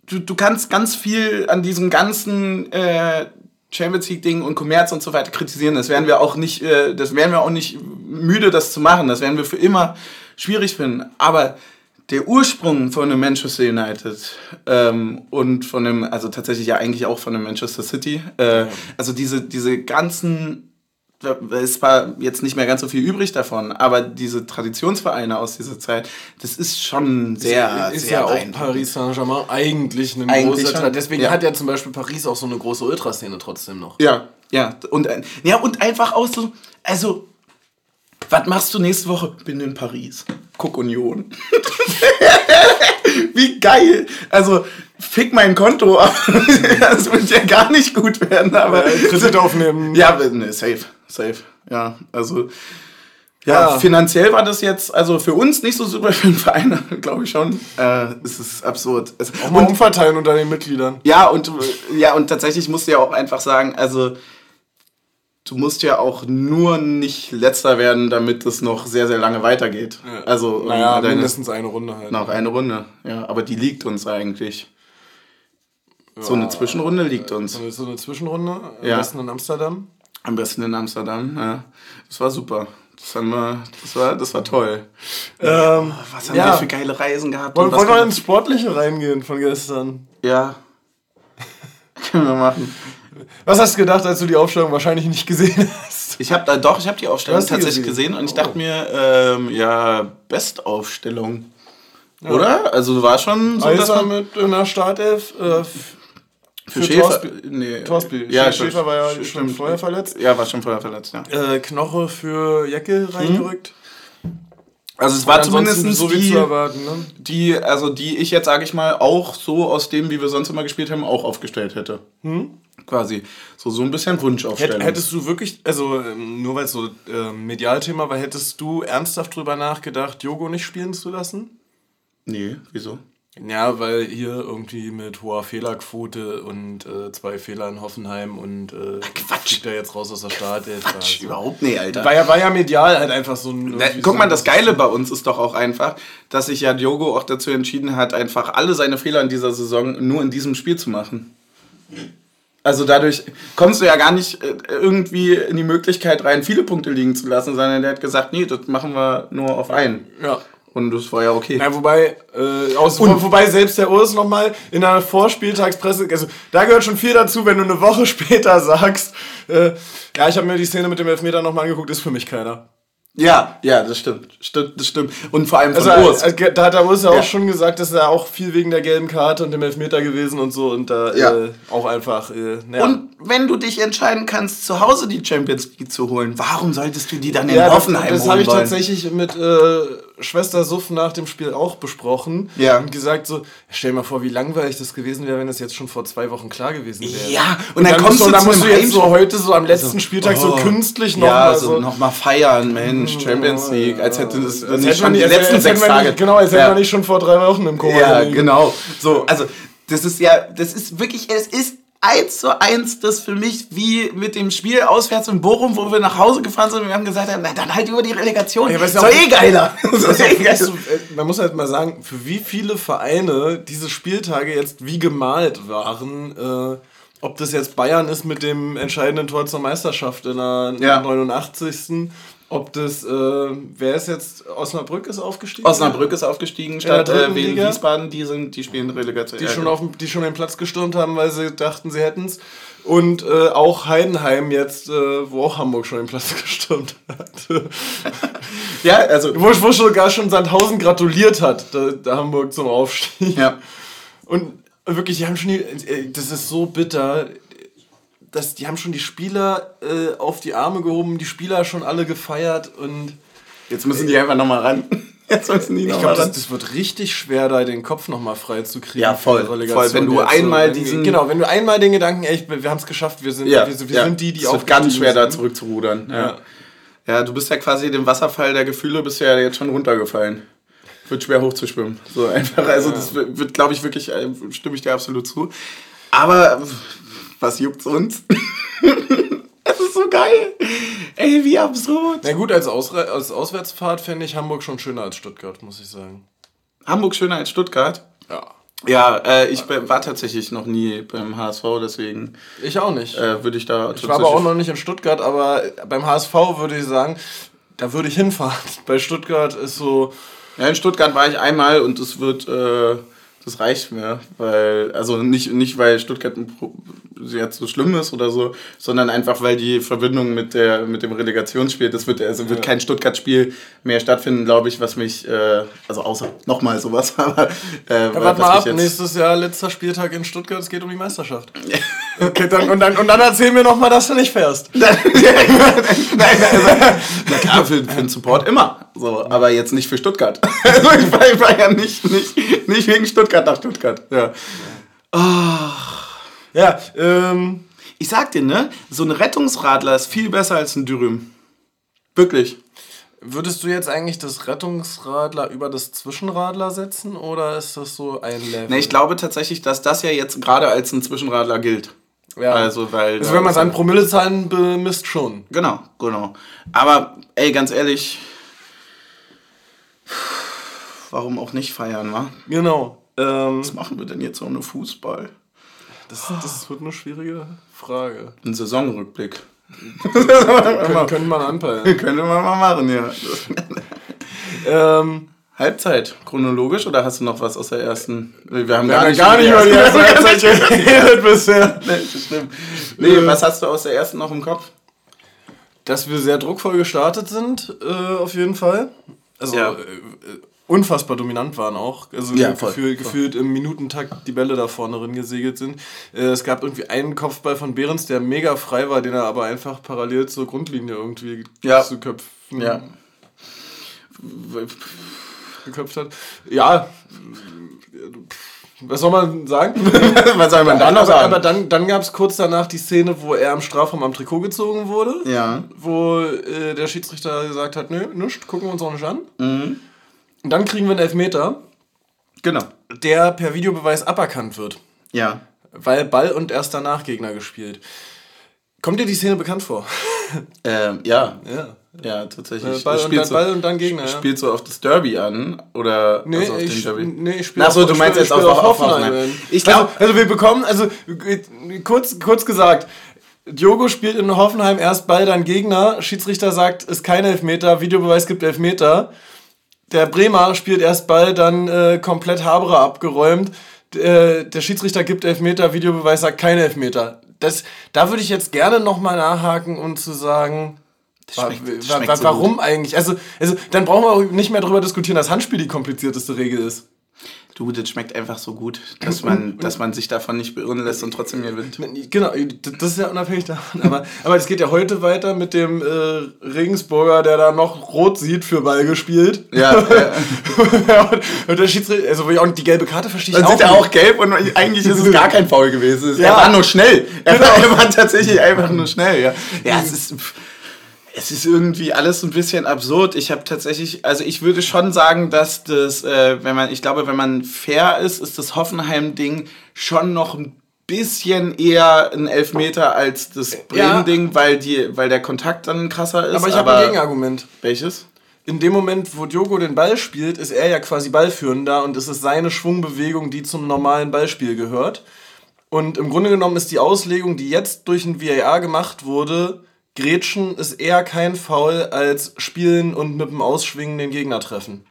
du, du kannst ganz viel an diesem ganzen äh, Champions League Ding und Kommerz und so weiter kritisieren. Das werden wir auch nicht, äh, das werden wir auch nicht müde, das zu machen. Das werden wir für immer schwierig finden. Aber der Ursprung von dem Manchester United ähm, und von dem, also tatsächlich ja eigentlich auch von dem Manchester City, äh, also diese, diese ganzen ist zwar jetzt nicht mehr ganz so viel übrig davon, aber diese Traditionsvereine aus dieser Zeit, das ist schon sehr, ist, ist sehr ja auch Paris Saint-Germain eigentlich eine eigentlich große. Deswegen ja. hat ja zum Beispiel Paris auch so eine große Ultraszene trotzdem noch. Ja, ja und ja und einfach auch so, also was machst du nächste Woche? Bin in Paris. Guck Union. Wie geil. Also, fick mein Konto. das wird ja gar nicht gut werden, aber. Kredit aufnehmen. Ja, ne, safe. Safe. Ja, also. Ja, Ja. finanziell war das jetzt, also für uns nicht so super, für den Verein, glaube ich schon. Äh, es ist absurd. Es, Auch mal umverteilen unter den Mitgliedern. ja, und, ja, und tatsächlich musst du ja auch einfach sagen, also du musst ja auch nur nicht letzter werden, damit es noch sehr, sehr lange weitergeht. Also Naja, deine- mindestens eine Runde halt. noch eine Runde. Ja, aber die liegt uns eigentlich. So eine Zwischenrunde liegt uns. So eine, so eine Zwischenrunde, am Ja. besten in Amsterdam. Am besten in Amsterdam. Ja. Das war super. Das, haben wir, das, war, das war toll. Ähm, Was haben ja. wir für geile Reisen gehabt? Wollen, wollen wir ins Sportliche reingehen von gestern? Ja. Können wir machen. Was hast du gedacht, als du die Aufstellung wahrscheinlich nicht gesehen hast? Ich habe da doch, ich habe die Aufstellung tatsächlich gesehen? gesehen, und ich Oh. dachte mir, ähm, ja, Bestaufstellung. Oder? Also war schon so, dass Eiser man mit in der Startelf. Äh, für, für Schäfer. Torsby- Nee. Torsby. Ja, Schäfer war ja schon vorher verletzt. Ja, war schon vorher verletzt, ja. äh, Knoche für Jecke reingerückt. Also es war zumindest so wie die, zu erwarten, ne? die, also die ich jetzt, sage ich mal, auch so aus dem, wie wir sonst immer gespielt haben, auch aufgestellt hätte. Quasi. So, so ein bisschen Wunschaufstellung. Hätt, hättest du wirklich, also ähm, nur weil es so ähm, Medialthema war, hättest du ernsthaft drüber nachgedacht, Jogo nicht spielen zu lassen? nee, wieso? Ja, weil hier irgendwie mit hoher Fehlerquote und äh, zwei Fehler in Hoffenheim und äh, Quatsch. fliegt er jetzt raus aus der Startelf. Quatsch, Also. überhaupt nee, Alter. War ja, war ja medial halt einfach so ein. Na, guck so mal, das Geile bei uns ist doch auch einfach, dass sich ja Diogo auch dazu entschieden hat, einfach alle seine Fehler in dieser Saison nur in diesem Spiel zu machen. Also dadurch kommst du ja gar nicht äh, irgendwie in die Möglichkeit rein, viele Punkte liegen zu lassen, sondern der hat gesagt, nee, das machen wir nur auf einen. Ja. Und das war ja okay. Ja, wobei, äh, aus, wobei selbst der Urs nochmal in einer Vorspieltagspresse, also da gehört schon viel dazu, wenn du eine Woche später sagst, äh, ja, ich habe mir die Szene mit dem Elfmeter nochmal angeguckt, ist für mich keiner. Ja, ja, das stimmt. Stimmt, das stimmt. Und vor allem von Also, Urs. äh, da hat der Urs ja auch Ja. schon gesagt, dass er auch viel wegen der gelben Karte und dem Elfmeter gewesen und so und da Ja. äh, auch einfach, äh, naja. Und wenn du dich entscheiden kannst, zu Hause die Champions League zu holen, warum solltest du die dann in ja, das, Hoffenheim das holen habe ich wollen? tatsächlich mit äh, Schwester Suff nach dem Spiel auch besprochen. Ja. Und gesagt so, stell dir mal vor, wie langweilig das gewesen wäre, wenn das jetzt schon vor zwei Wochen klar gewesen wäre. Ja, und dann kommst musst du dann musst du jetzt so heute so am letzten Spieltag so Oh. künstlich noch ja, mal so, so. nochmal feiern, Mensch, Champions League, als hätte das als nicht hätte schon man die nicht- letzten sechs Tage. Nicht, genau, als ja. wir nicht schon vor drei Wochen im Koma Ja, gelegen. genau. So, also das ist ja, das ist wirklich, es ist eins zu eins das für mich wie mit dem Spiel auswärts in Bochum, wo wir nach Hause gefahren sind und wir haben gesagt, na dann halt über die Relegation. Ja, ist doch eh geiler. äh, man muss halt mal sagen, für wie viele Vereine diese Spieltage jetzt wie gemalt waren. Äh, ob das jetzt Bayern ist mit dem entscheidenden Tor zur Meisterschaft in der Ja. 89. Ob das, äh, wer ist jetzt, Osnabrück ist aufgestiegen? Osnabrück ist aufgestiegen statt äh, Wien Liga? Wiesbaden, die sind, die spielen Relegation. Die, ja, schon auf, die schon den Platz gestürmt haben, weil sie dachten, sie hätten es. Und äh, auch Heidenheim jetzt, äh, wo auch Hamburg schon den Platz gestürmt hat. ja, also wo, wo sogar schon Sandhausen gratuliert hat, der, der Hamburg zum Aufstieg. ja. Und wirklich, die haben schon die, äh, das ist so bitter, dass die haben schon die Spieler äh, auf die Arme gehoben, die Spieler schon alle gefeiert und Jetzt müssen die einfach nochmal ran. Jetzt müssen die ich nochmal glaube, das, das wird richtig schwer, da den Kopf nochmal frei zu kriegen. Ja, voll, voll. Wenn du einmal irgendwie- diesen- Genau, wenn du einmal den Gedanken, ey, wir haben es geschafft, wir sind, Ja, wir, wir ja. sind die, die es wird ganz schwer da sind. zurückzurudern. Ja. Ja. ja, du bist ja quasi dem Wasserfall der Gefühle bist ja jetzt schon runtergefallen. Wird schwer hochzuschwimmen. So einfach. Also das wird, wird glaube ich, wirklich, äh, stimme ich dir absolut zu. Aber was juckt's uns? Es ist so geil. Ey, wie absurd. Na gut, als, Ausre als Auswärtsfahrt fände ich Hamburg schon schöner als Stuttgart, muss ich sagen. Hamburg schöner als Stuttgart. Ja. Ja, äh, ich war tatsächlich noch nie beim HSV, deswegen Ich auch nicht. äh, würde ich da Ich war aber auch noch nicht in Stuttgart, aber beim HSV würde ich sagen, da würde ich hinfahren. Bei Stuttgart ist so, Ja, in Stuttgart war ich einmal und das wird, äh, das reicht mir, weil, also nicht, nicht weil Stuttgart jetzt so schlimm ist oder so, sondern einfach weil die Verbindung mit der mit dem Relegationsspiel, das wird also wird kein Stuttgart-Spiel mehr stattfinden, glaube ich, was mich, äh, also außer nochmal sowas, aber äh, ja, warte mal ab, nächstes Jahr letzter Spieltag in Stuttgart, es geht um die Meisterschaft. Okay, dann, und, dann, und dann erzähl mir noch mal, dass du nicht fährst. Nein, also, na klar, für, für den Support immer. So, aber jetzt nicht für Stuttgart. Also ich war ja nicht, nicht, nicht wegen Stuttgart nach Stuttgart. Ja. Ja, ähm, Ich sag dir, ne? So ein Rettungsradler ist viel besser als ein Dürüm. Wirklich. würdest du jetzt eigentlich das Rettungsradler über das Zwischenradler setzen oder ist das so ein Level? Ne, ich glaube tatsächlich, dass das ja jetzt gerade als ein Zwischenradler gilt. ja. Also, weil. also wenn man an Promillezahlen bemisst, schon. Genau, genau. Aber, ey, ganz ehrlich. Warum auch nicht feiern, wa? Genau. Ähm, Was machen wir denn jetzt ohne Fußball? das, das wird eine schwierige Frage. Ein Saisonrückblick. Können, können wir anpeilen. Könnte man mal machen, ja. ähm, Halbzeit, chronologisch oder hast du noch was aus der ersten? Wir haben wir haben gar nicht über die erste Halbzeit geredet bisher. Nee, das stimmt. Nee, was hast du aus der ersten noch im Kopf? Dass wir sehr druckvoll gestartet sind, äh, auf jeden Fall. Also Ja. äh, äh, unfassbar dominant waren auch. Also Ja, voll, gefühl, voll. gefühlt im Minutentakt die Bälle da vorne drin gesegelt sind. Äh, es gab irgendwie einen Kopfball von Behrens, der mega frei war, den er aber einfach parallel zur Grundlinie irgendwie Ja. zu köpfen Ja. geköpft hat. Ja, was soll man sagen? was soll man dann noch sagen? aber dann, dann gab es kurz danach die Szene, wo er am Strafraum am Trikot gezogen wurde. ja. Wo äh, der Schiedsrichter gesagt hat, nö, nichts, gucken wir uns auch nicht an. Mhm. Und dann kriegen wir einen Elfmeter, Genau. der per Videobeweis aberkannt wird. Ja. Weil Ball und erst danach Gegner gespielt. Kommt dir die Szene bekannt vor? Ähm, ja. ja. Ja, tatsächlich. Äh, Ball, und dann, so- Ball und dann Gegner. Spielt so auf das Derby an oder Nee, also auf ich, den Derby? nee, ich spiele Ach so, du meinst jetzt auf, auf, auf Hoffenheim. Hoffenheim. Ich glaube, also, also wir bekommen, also kurz, kurz gesagt, Diogo spielt in Hoffenheim erst Ball, dann Gegner. Schiedsrichter sagt, ist kein Elfmeter, Videobeweis gibt Elfmeter. Der Bremer spielt erst Ball, dann äh, komplett Haberer abgeräumt. Äh, der Schiedsrichter gibt Elfmeter, Videobeweis sagt kein Elfmeter. Das, da würde ich jetzt gerne nochmal nachhaken und zu sagen, wa- schmeckt- wa- wa- so warum eigentlich? Also, also dann brauchen wir auch nicht mehr darüber diskutieren, dass Handspiel die komplizierteste Regel ist. Du, das schmeckt einfach so gut, dass man, dass man sich davon nicht beirren lässt und trotzdem gewinnt. Genau, das ist ja unabhängig davon. Aber, aber es geht ja heute weiter mit dem äh, Regensburger, der da noch rot sieht für Ball gespielt. Ja, ja. und, der Schiedsrichter, also wo ich auch die gelbe Karte verstehe ich Dann auch sieht er auch gelb und eigentlich ist es gar kein Foul gewesen. Es- Ja. Er war nur schnell. Er, war, er war tatsächlich einfach nur schnell. Ja, ja es ist. pff, Es ist irgendwie alles ein bisschen absurd. Ich habe tatsächlich, also ich würde schon sagen, dass das, äh, wenn man, ich glaube, wenn man fair ist, ist das Hoffenheim-Ding schon noch ein bisschen eher ein Elfmeter als das Bremen-Ding, weil, die, weil der Kontakt dann krasser ist. Aber ich habe ein Gegenargument. Welches? In dem Moment, wo Diogo den Ball spielt, ist er ja quasi Ballführender und es ist seine Schwungbewegung, die zum normalen Ballspiel gehört. Und im Grunde genommen ist die Auslegung, die jetzt durch ein VAR gemacht wurde, Grätschen ist eher kein Foul als Spielen und mit dem Ausschwingen den Gegner treffen.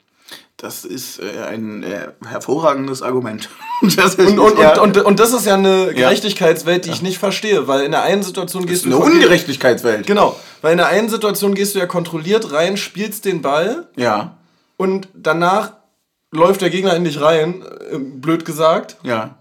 Das ist äh, ein äh, hervorragendes Argument. Und, und, ja- und, und, und das ist ja eine Gerechtigkeitswelt, die ich nicht verstehe, weil in der einen Situation gehst eine du. Ungerechtigkeitswelt. Genau, weil in der einen Situation gehst du ja kontrolliert rein, spielst den Ball Ja, und danach läuft der Gegner in dich rein, äh, blöd gesagt. ja.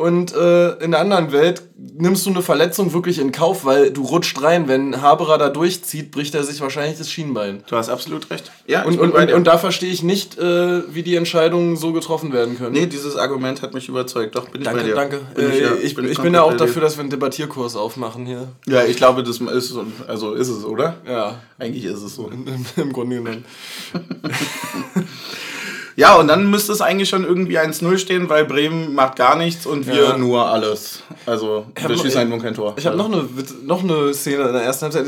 Und äh, in der anderen Welt nimmst du eine Verletzung wirklich in Kauf, weil du rutscht rein. Wenn Haberer da durchzieht, bricht er sich wahrscheinlich das Schienbein. Du hast absolut recht. Ja, Und, ich und, und, und da verstehe ich nicht, äh, wie die Entscheidungen so getroffen werden können. Nee, dieses Argument hat mich überzeugt. Doch, bin ich bei Danke, dir. danke. Bin äh, ja- ich, bin ich, bin ja auch dafür, dass wir einen Debattierkurs aufmachen hier. Ja, ich glaube, das ist so. Also ist es, oder? Ja, Eigentlich ist es so. im, im Grunde genommen. Ja, und dann müsste es eigentlich schon irgendwie 1-0 stehen, weil Bremen macht gar nichts und wir Ja. nur alles. Also, wir schießen halt nur kein Tor. Ich habe noch eine, noch eine Szene in der ersten Halbzeit.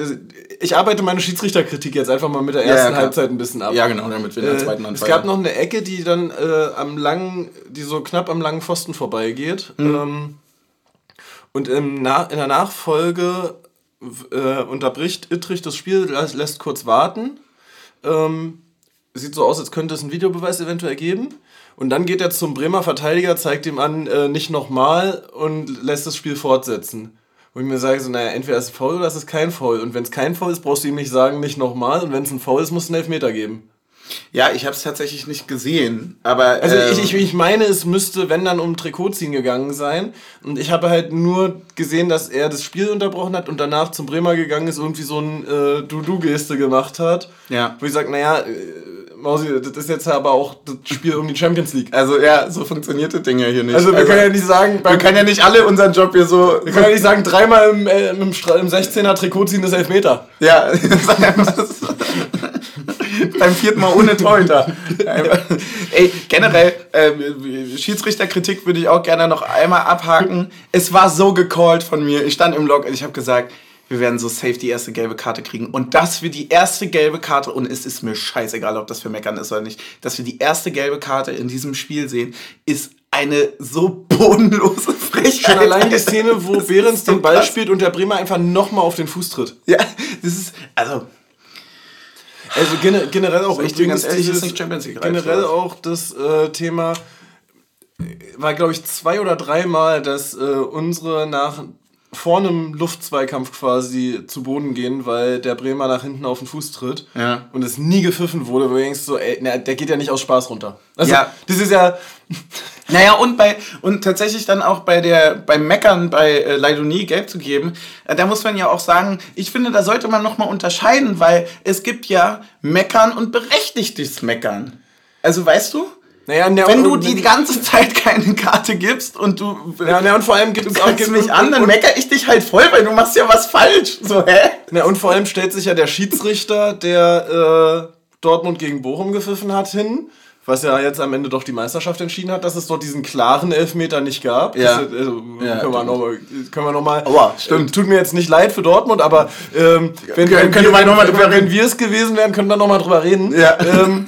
Ich arbeite meine Schiedsrichterkritik jetzt einfach mal mit der Ja, ja, ersten klar. Halbzeit ein bisschen ab. Ja, genau, damit wir in der Äh, zweiten es anfangen. gab noch eine Ecke, die dann äh, am langen, die so knapp am langen Pfosten vorbeigeht. Mhm. Ähm, und in der Nachfolge äh, unterbricht Ittrich das Spiel, lässt, lässt kurz warten. Ähm, sieht so aus, als könnte es einen Videobeweis eventuell geben. Und dann geht er zum Bremer Verteidiger, zeigt ihm an, äh, nicht nochmal und lässt das Spiel fortsetzen. Wo ich mir sage, so, naja, entweder ist es faul oder es ist kein Foul. Und wenn es kein Foul ist, brauchst du ihm nicht sagen, nicht nochmal. Und wenn es ein Foul ist, musst du einen Elfmeter geben. Ja, ich habe es tatsächlich nicht gesehen, aber Also ähm, ich, ich, ich meine, es müsste, wenn dann um Trikotziehen gegangen sein. Und ich habe halt nur gesehen, dass er das Spiel unterbrochen hat und danach zum Bremer gegangen ist, irgendwie so ein äh, Du-Du-Geste gemacht hat. Ja. Wo ich sage, naja, äh, Mausi, das ist jetzt aber auch das Spiel um die Champions League. also ja, so funktioniert das Ding ja hier nicht. Also wir können ja nicht sagen, wir können ja nicht alle unseren Job hier so. wir können ja nicht sagen, dreimal im, äh, im, im 16er Trikot ziehen ist Elfmeter. Ja, beim vierten Mal ohne Torhüter. Ey, generell, äh, Schiedsrichterkritik würde ich auch gerne noch einmal abhaken. Es war so gecallt von mir. Ich stand im Log und ich habe gesagt, wir werden so safe die erste gelbe Karte kriegen. Und dass wir die erste gelbe Karte, und es ist mir scheißegal, ob das für Meckern ist oder nicht, dass wir die erste gelbe Karte in diesem Spiel sehen, ist eine so bodenlose Frechheit. Schon allein die Szene, wo Behrens so den Ball krass. spielt und der Bremer einfach nochmal auf den Fuß tritt. Ja, das ist, also, Also gene- generell auch ich dir ganz ehrlich, dieses- ist nicht Champions League generell auch das äh, Thema war glaube ich zwei oder dreimal, dass äh, unsere nach vor einem Luftzweikampf quasi zu Boden gehen, weil der Bremer nach hinten auf den Fuß tritt Ja. und es nie gepfiffen wurde, wo du denkst so, ey, na, der geht ja nicht aus Spaß runter. Also Ja. das ist ja Naja, und bei und tatsächlich dann auch bei der beim Meckern bei äh, Leidonie gelb zu geben, äh, da muss man ja auch sagen, ich finde, da sollte man nochmal unterscheiden, weil es gibt ja Meckern und berechtigtes Meckern. Also weißt du? Naja, na, Wenn du die, die ganze Zeit keine Karte gibst und du, ja, na, und vor allem gibt du es auch gibt- mich an, dann meckere ich dich halt voll, weil du machst ja was falsch. So, hä? Na, und vor allem stellt sich ja der Schiedsrichter, der äh, Dortmund gegen Bochum gepfiffen hat, hin, was ja jetzt am Ende doch die Meisterschaft entschieden hat, dass es dort diesen klaren Elfmeter nicht gab. Ja. Das, also, Ja, können, wir noch mal, können wir noch mal. Aua, stimmt. Tut mir jetzt nicht leid für Dortmund, aber ähm, wenn, können- wenn, können wir, wir noch mal wenn, drüber wenn wir es gewesen wären, können wir noch mal drüber reden. Ja. Ähm,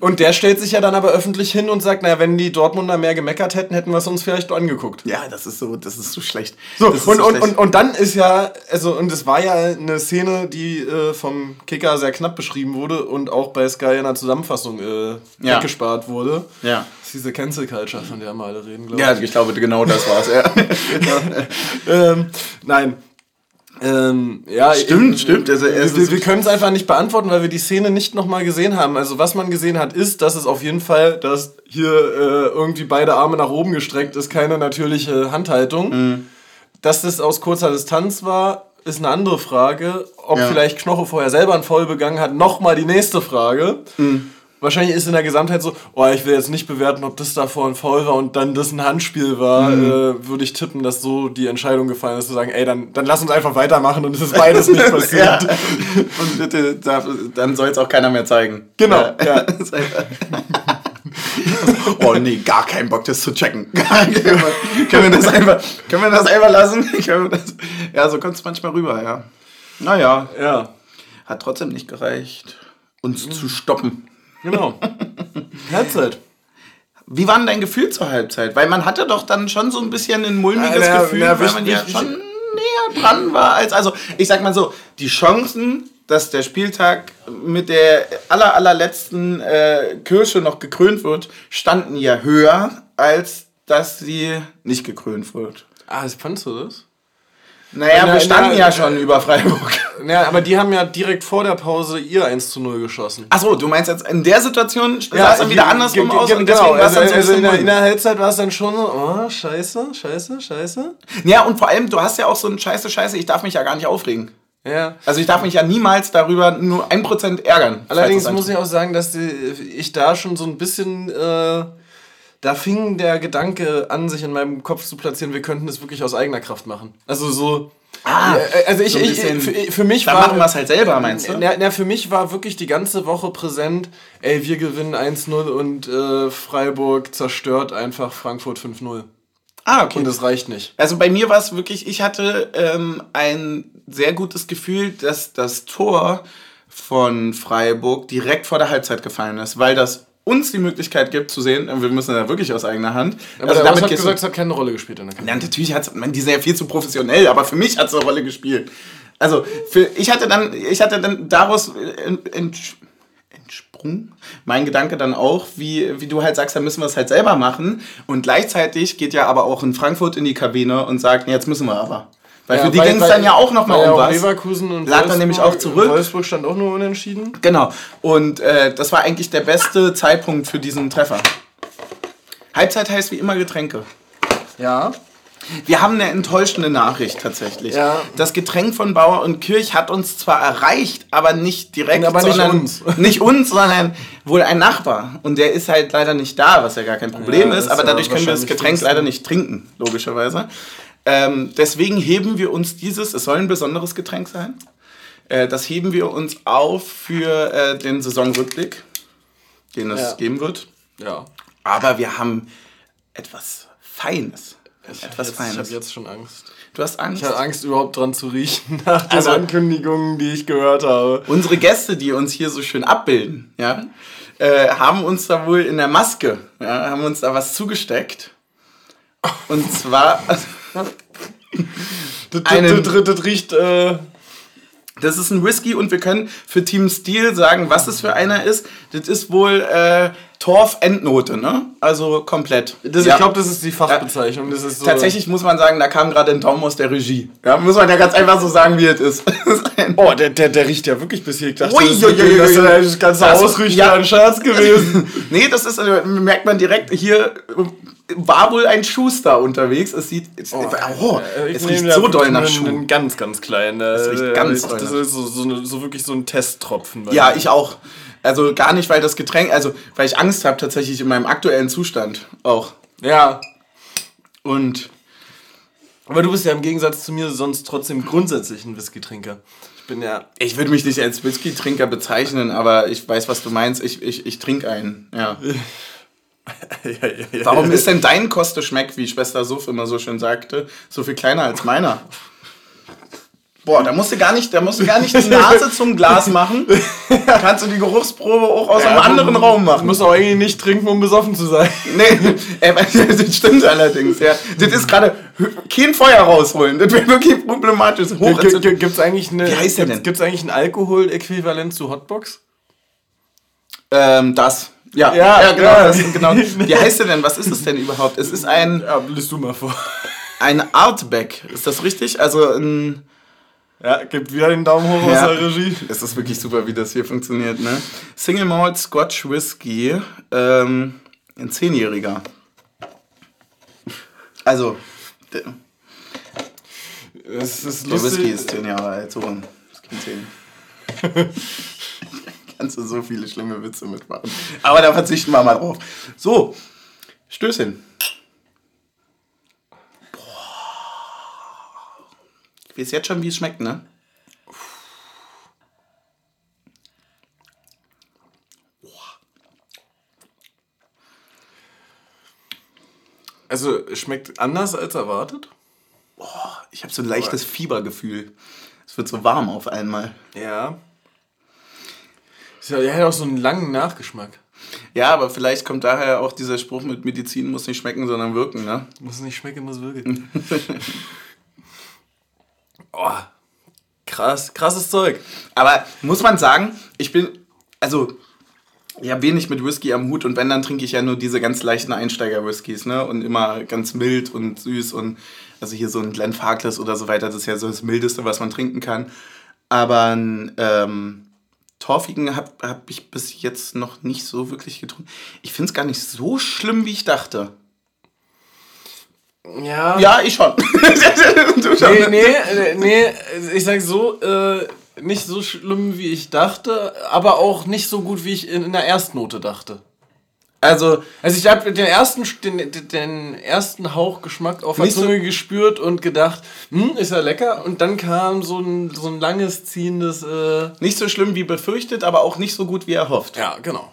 und der stellt sich ja dann aber öffentlich hin und sagt, naja, wenn die Dortmunder mehr gemeckert hätten, hätten wir es uns vielleicht angeguckt. Ja, das ist so, das ist so schlecht. So, und, so und, schlecht. und, und dann ist ja, also, und es war ja eine Szene, die äh, vom Kicker sehr knapp beschrieben wurde und auch bei Sky in der Zusammenfassung äh, Ja. weggespart wurde. Ja. Das ist diese Cancel Culture, von der wir alle reden, glaube Ja, ich glaube, genau das war's. Ja. ich. Ähm, nein. Ähm, ja, Stimmt, ich- stimmt. Also, wir wir können es einfach nicht beantworten, weil wir die Szene nicht nochmal gesehen haben. Also was man gesehen hat, ist, dass es auf jeden Fall, dass hier äh, irgendwie beide Arme nach oben gestreckt ist, keine natürliche Handhaltung. Mhm. Dass das aus kurzer Distanz war, ist eine andere Frage. Ob Ja. vielleicht Knoche vorher selber einen Foul begangen hat, nochmal die nächste Frage. Mhm. Wahrscheinlich ist in der Gesamtheit so, oh, ich will jetzt nicht bewerten, ob das davor ein Foul war und dann das ein Handspiel war, Mhm. äh, würde ich tippen, dass so die Entscheidung gefallen ist, zu sagen, ey, dann, dann lass uns einfach weitermachen und es ist beides nicht passiert. Ja. Und bitte, dann soll es auch keiner mehr zeigen. Genau, Ja. ja. Oh nee, gar keinen Bock, das zu checken. können, wir, das einfach, können wir das einfach lassen? Das, ja, so kommt es manchmal rüber, ja. Naja, Ja, hat trotzdem nicht gereicht, uns zu stoppen. Genau. Halbzeit. Wie war denn dein Gefühl zur Halbzeit? Weil man hatte doch dann schon so ein bisschen ein mulmiges Ja, na, Gefühl, na, weil man ja schon näher dran war als. Also, ich sag mal so, die Chancen, dass der Spieltag mit der aller, allerletzten äh, Kirsche noch gekrönt wird, standen ja höher, als dass sie nicht gekrönt wird. Ah, fandst du das? Naja, Na, wir standen na, ja äh, schon über Freiburg. Ja, aber die haben ja direkt vor der Pause ihr 1 zu 0 geschossen. Achso, du meinst jetzt in der Situation sah es dann wieder andersrum aus und genau, war es also, dann so also in, der, in der Halbzeit war es dann schon so, oh, scheiße, scheiße, scheiße. Ja, und vor allem, du hast ja auch so ein Scheiße, Scheiße, ich darf mich ja gar nicht aufregen. Ja. Also ich darf mich ja niemals darüber nur 1% ärgern. Allerdings muss ich auch sagen, dass die, ich da schon so ein bisschen, äh, da fing der Gedanke an, sich in meinem Kopf zu platzieren, wir könnten das wirklich aus eigener Kraft machen. Also so. Ah, äh, also ich, so ich, für, für mich Da war. machen wir es halt selber, meinst du? Na, na, für mich war wirklich die ganze Woche präsent, ey, wir gewinnen 1-0 und äh, Freiburg zerstört einfach Frankfurt 5-0. Ah, okay. Und das reicht nicht. Also bei mir war es wirklich, ich hatte ähm, ein sehr gutes Gefühl, dass das Tor von Freiburg direkt vor der Halbzeit gefallen ist, weil das uns die Möglichkeit gibt zu sehen, wir müssen ja wirklich aus eigener Hand. Aber der Ross hat gesagt, es hat keine Rolle gespielt in der Kampagne. Ja, natürlich hat man, die sind ja viel zu professionell, aber für mich hat es eine Rolle gespielt. Also, für, ich hatte dann, ich hatte dann daraus ent, entsprungen, mein Gedanke dann auch, wie, wie du halt sagst, da müssen wir es halt selber machen. Und gleichzeitig geht ja aber auch in Frankfurt in die Kabine und sagt, nee, jetzt müssen wir aber. Weil Ja, für die ging es dann ja auch nochmal um was. Leverkusen und Lag dann nämlich auch zurück. Wolfsburg stand auch nur unentschieden. Genau. Und äh, das war eigentlich der beste Zeitpunkt für diesen Treffer. Halbzeit heißt wie immer Getränke. Ja. Wir haben eine enttäuschende Nachricht tatsächlich. Ja. Das Getränk von Bauer und Kirch hat uns zwar erreicht, aber nicht direkt, Aber nicht sondern uns. nicht uns, sondern wohl ein Nachbar. Und der ist halt leider nicht da, was ja gar kein Problem Ja, ist. Aber dadurch können wir das Getränk leider nicht trinken, logischerweise. Ähm, deswegen heben wir uns dieses, es soll ein besonderes Getränk sein. Äh, das heben wir uns auf für äh, den Saisonrückblick, den es Ja. geben wird. Ja. Aber wir haben etwas Feines. Ich etwas jetzt, Ich Feines. habe jetzt schon Angst. Du hast Angst? Ich habe Angst, überhaupt dran zu riechen nach den Also- Ankündigungen, die ich gehört habe. Unsere Gäste, die uns hier so schön abbilden, ja, äh, haben uns da wohl in der Maske, ja, haben uns da was zugesteckt. Und zwar, Das, Einen- das, das, das riecht, äh, das ist ein Whisky und wir können für Team Steel sagen, was es für einer ist. Das ist wohl äh, Torf-Endnote, ne? Also komplett. das, Ja. ich glaube, das ist die Fachbezeichnung. Das ist so, Tatsächlich muss man sagen, da kam gerade ein Daumen aus der Regie. Ja, muss man ja ganz einfach so sagen, wie es ist. Ist Oh, der, der, der riecht ja wirklich bis hier. Ich dachte, Ui, das, ui, ui, das, ui, das ganze Das- Ausriechen ja. ja. ein Scherz gewesen. nee, das ist, äh, merkt man direkt, hier äh, war wohl ein Schuster unterwegs. Es sieht, es, oh, Äh, ich es riecht so doll nach einen, Schuh. einen ganz, ganz kleinen. Das riecht ganz doll das ist so, so, so wirklich so ein Testtropfen. Ja, ich auch. Also gar nicht, weil das Getränk, also weil ich Angst habe tatsächlich in meinem aktuellen Zustand auch. Ja. Und Aber du bist ja im Gegensatz zu mir sonst trotzdem grundsätzlich ein Whisky-Trinker. Ich bin ja. ich würde mich nicht als Whisky-Trinker bezeichnen, aber ich weiß, was du meinst. Ich, ich, ich trinke einen, ja. ja, ja, ja, Warum ist denn dein Koste-Schmeck, wie Schwester Suff immer so schön sagte, so viel kleiner als meiner? Boah, da musst du gar nicht, da musst du gar nicht die Nase zum Glas machen. Kannst du die Geruchsprobe auch aus einem anderen Raum Du machen. musst auch eigentlich nicht trinken, um besoffen zu sein. Nee, äh, das stimmt allerdings, ja. Das ist gerade kein Feuer rausholen. Das wäre wirklich problematisch. Hoch Gibt es eigentlich, eine, Wie heißt der denn? gibt's eigentlich ein Alkohol-Äquivalent zu Hotbox? ähm, das. Ja, Ja, ja, genau, ja. Das, genau. Wie heißt der denn? Was ist es denn überhaupt? Es ist ein, Ja, liest du mal vor. ein Artback. Ist das richtig? Also ein. Ja, gibt wieder den Daumen hoch Ja. aus der Regie. Es ist wirklich super, wie das hier funktioniert, ne? Single Malt Scotch Whisky, ähm, ein Zehnjähriger. Also, der, Es ist der Whisky lustig. ist zehn Jahre alt, so. Das kann zehn. Kannst du so viele schlimme Witze mitmachen. Aber da verzichten wir mal drauf. So, Stößchen. Boah. Ich weiß jetzt schon, wie es schmeckt, ne? Also, es schmeckt anders als erwartet. Ich habe so ein leichtes Fiebergefühl. Es wird so warm auf einmal. Ja. Ja- Der hat auch so einen langen Nachgeschmack. Ja, aber vielleicht kommt daher auch dieser Spruch mit Medizin muss nicht schmecken, sondern wirken, ne? Muss nicht schmecken, muss wirken. oh, krass, krasses Zeug. Aber muss man sagen, ich bin, also, ich habe wenig mit Whisky am Hut und wenn, dann trinke ich ja nur diese ganz leichten Einsteiger-Whiskys, ne? Und immer ganz mild und süß und, also hier so ein Glen Farkless oder so weiter, das ist ja so das Mildeste, was man trinken kann. Aber ähm, Torfigen habe hab ich bis jetzt noch nicht so wirklich getrunken. Ich finde es gar nicht so schlimm, wie ich dachte. Ja. Ja, ich schon. Nee, nee, nee, ich sag so, äh, nicht so schlimm, wie ich dachte, aber auch nicht so gut, wie ich in, in der Erstnote dachte. Also, Also ich habe den ersten, den, den ersten Hauch Geschmack auf der Nicht so- Zunge gespürt und gedacht, hm, ist ja lecker. Und dann kam so ein, so ein langes, ziehendes, äh, nicht so schlimm wie befürchtet, aber auch nicht so gut wie erhofft. ja, genau.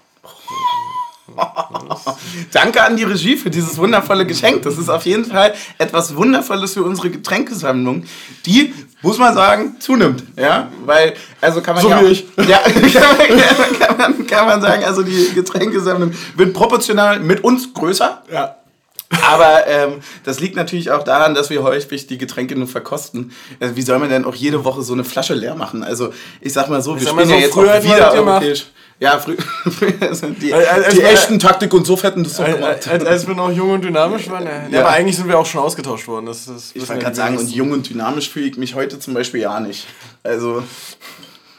Danke an die Regie für dieses wundervolle Geschenk. Das ist auf jeden Fall etwas Wundervolles für unsere Getränkesammlung, die, muss man sagen, zunimmt. Ja, weil, also kann man So ja. wie auch- ich. Ja, kann man, kann, man, kann man sagen, also die Getränkesammlung wird proportional mit uns größer. Ja. Aber ähm, das liegt natürlich auch daran, dass wir häufig die Getränke nur verkosten. Also wie soll man denn auch jede Woche so eine Flasche leer machen? Also ich sag mal so, wir sag mal spielen ja so, jetzt früher auch wieder das gemacht. Ja, frü früher sind die, die echten Taktik und so hätten das so gemacht. Als, als wir noch jung und dynamisch waren, ja. ja. Aber eigentlich sind wir auch schon ausgetauscht worden. Das, das ich wollte gerade sagen, und jung und dynamisch fühle ich mich heute zum Beispiel ja nicht. Also,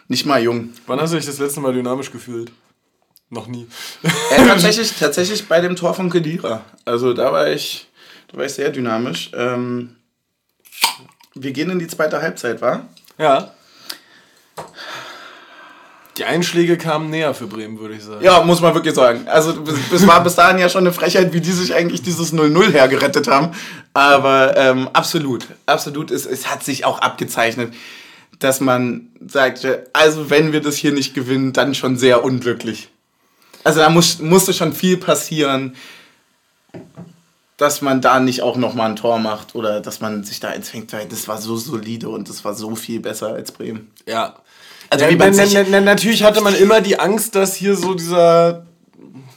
nicht mal jung. Wann hast du dich das letzte Mal dynamisch gefühlt? Noch nie. Äh, tatsächlich, tatsächlich bei dem Tor von Kedira. Also da war ich, da war ich sehr dynamisch. Ähm, wir gehen in die zweite Halbzeit, wa? Ja. Die Einschläge kamen näher für Bremen, würde ich sagen. Ja, muss man wirklich sagen. Also es war bis dahin ja schon eine Frechheit, wie die sich eigentlich dieses 0-0 hergerettet haben. Aber ähm, absolut, absolut, es, es hat sich auch abgezeichnet, dass man sagte, also wenn wir das hier nicht gewinnen, dann schon sehr unglücklich. Also da muss, musste schon viel passieren, dass man da nicht auch nochmal ein Tor macht oder dass man sich da eins fängt. Das war so solide und das war so viel besser als Bremen. Ja, also ja, man sich natürlich hatte man immer die Angst, dass hier so dieser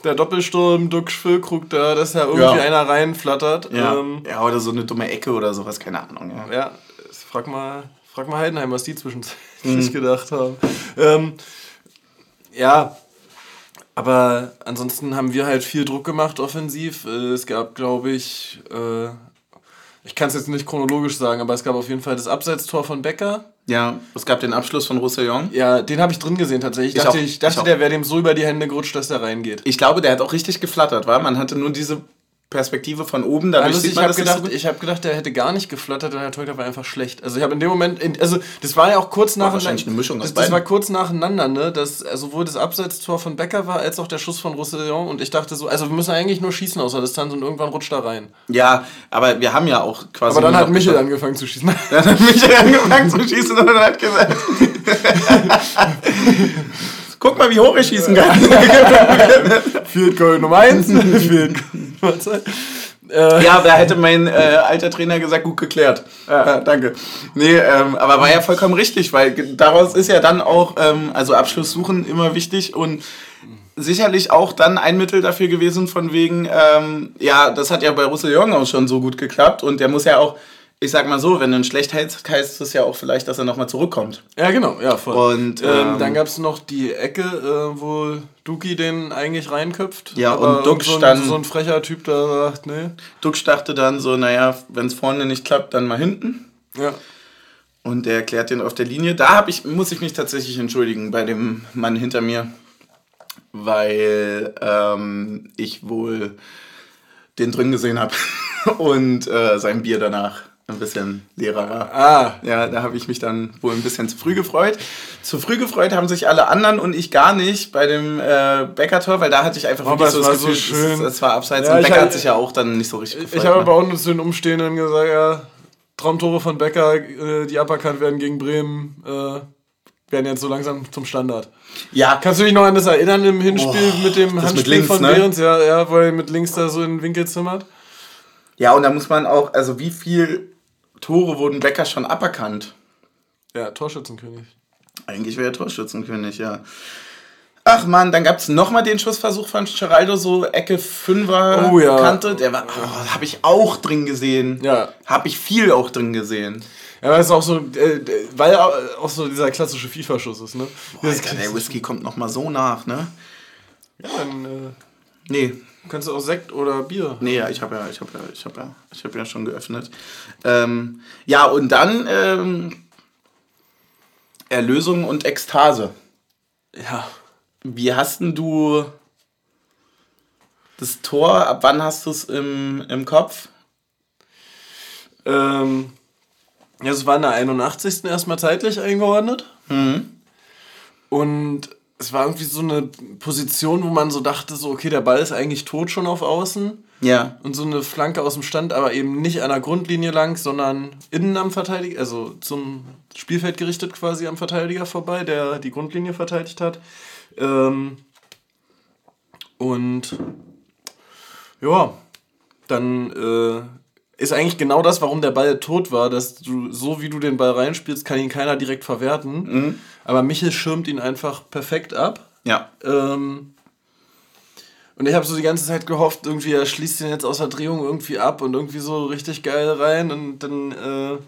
der Doppelsturm Duck Füllkrug da, dass da irgendwie ja. einer reinflattert. Ja. Ähm, ja, oder so eine dumme Ecke oder sowas, keine Ahnung. Ja, ja frag mal, frag mal Heidenheim, was die zwischenzeitlich mhm. gedacht haben. Ähm, ja, aber ansonsten haben wir halt viel Druck gemacht offensiv. Äh, es gab, glaube ich, äh, ich kann es jetzt nicht chronologisch sagen, aber es gab auf jeden Fall das Abseitstor von Becker. Ja, es gab den Abschluss von Roussillon. Ja, den habe ich drin gesehen tatsächlich. Ich, ich dachte, auch, ich dachte ich der wäre dem so über die Hände gerutscht, dass der reingeht. Ich glaube, der hat auch richtig geflattert, war. Man hatte nur diese Perspektive von oben. Dadurch also, ich habe gedacht, so ich habe gedacht, der hätte gar nicht geflattert und der Torhüter war einfach schlecht. Also ich habe in dem Moment, also das war ja auch kurz nacheinander. Wahrscheinlich eine Mischung aus das, das war kurz nacheinander, ne? Das also sowohl das Abseitstor von Becker war als auch der Schuss von Roussillon und ich dachte so, also wir müssen eigentlich nur schießen aus der Distanz und irgendwann rutscht er rein. Ja, aber wir haben ja auch quasi. Aber dann hat Michel angefangen zu schießen. Dann hat Michel angefangen zu schießen und hat gesagt. Guck mal, wie hoch ich schießen kann. Field Goal Nummer 1, Field Nummer 2. Äh, ja, da hätte mein äh, alter Trainer gesagt, gut geklärt. Ja, ja danke. Nee, ähm, aber war ja vollkommen richtig, weil daraus ist ja dann auch, ähm, also Abschluss suchen immer wichtig und sicherlich auch dann ein Mittel dafür gewesen, von wegen, ähm, ja, das hat ja bei Russell Jong auch schon so gut geklappt und der muss ja auch ich sag mal so, wenn du ihn schlecht hältst, heißt es ja auch vielleicht, dass er nochmal zurückkommt. Ja, genau, ja, voll. Und ähm, ähm, dann gab es noch die Ecke, äh, wo Duki den eigentlich reinköpft. Ja, und Duck so stand. So ein frecher Typ da sagt, nee. Duck dachte dann so, naja, wenn es vorne nicht klappt, dann mal hinten. Ja. Und er erklärt den auf der Linie. Da ich, muss ich mich tatsächlich entschuldigen bei dem Mann hinter mir, weil ähm, ich wohl den drin gesehen habe und äh, sein Bier danach ein bisschen leerer war. Ah. Ja, da habe ich mich dann wohl ein bisschen zu früh gefreut. Zu früh gefreut haben sich alle anderen und ich gar nicht bei dem äh, Becker-Tor, weil da hatte ich einfach oh, wirklich so das Gefühl, so schön. Es, es war abseits ja, und Becker hat, hat sich ja auch dann nicht so richtig gefreut. Ich habe ne? bei uns den Umstehenden gesagt, ja, Traumtore von Becker, äh, die aberkannt werden gegen Bremen, äh, werden jetzt so langsam zum Standard. Ja. Kannst du dich noch an das erinnern im Hinspiel oh, mit dem Handspiel mit links, von ne? Behrens? Ja, ja, weil er mit links da so in den Winkel zimmert. Ja, und da muss man auch, also wie viel Tore wurden Becker schon aberkannt. Ja, Torschützenkönig. Eigentlich wäre er Torschützenkönig, ja. Ach man, dann gab es nochmal den Schussversuch von Geraldo, so Ecke 5er oh, ja. Kante. Der war, oh, habe ich auch drin gesehen. Ja. Habe ich viel auch drin gesehen. Ja, weil es auch so, äh, weil auch so dieser klassische FIFA-Schuss ist, ne? Boah, Alter, der Whisky kommt nochmal so nach, ne? Ja, dann. Äh, nee, Kannst du auch Sekt oder Bier? Nee, ja, ich habe ja, ich habe ja, ich habe ja, ich habe ja schon geöffnet. Ähm, ja, und dann ähm, Erlösung und Ekstase. Ja. Wie hast denn du das Tor, ab wann hast du es im, im Kopf? Ähm, ja, es war in der 81. erstmal zeitlich eingeordnet. Mhm. Und es war irgendwie so eine Position, wo man so dachte, so, okay, der Ball ist eigentlich tot schon auf Außen. Ja. Und so eine Flanke aus dem Stand, aber eben nicht an der Grundlinie lang, sondern innen am Verteidiger, also zum Spielfeld gerichtet quasi am Verteidiger vorbei, der die Grundlinie verteidigt hat. Ähm und ja, dann äh, ist eigentlich genau das, warum der Ball tot war, dass du, so wie du den Ball reinspielst, kann ihn keiner direkt verwerten. Mhm. Aber Michel schirmt ihn einfach perfekt ab. Ja. Ähm, und ich habe so die ganze Zeit gehofft, irgendwie er schließt ihn jetzt aus der Drehung irgendwie ab und irgendwie so richtig geil rein. Und dann äh,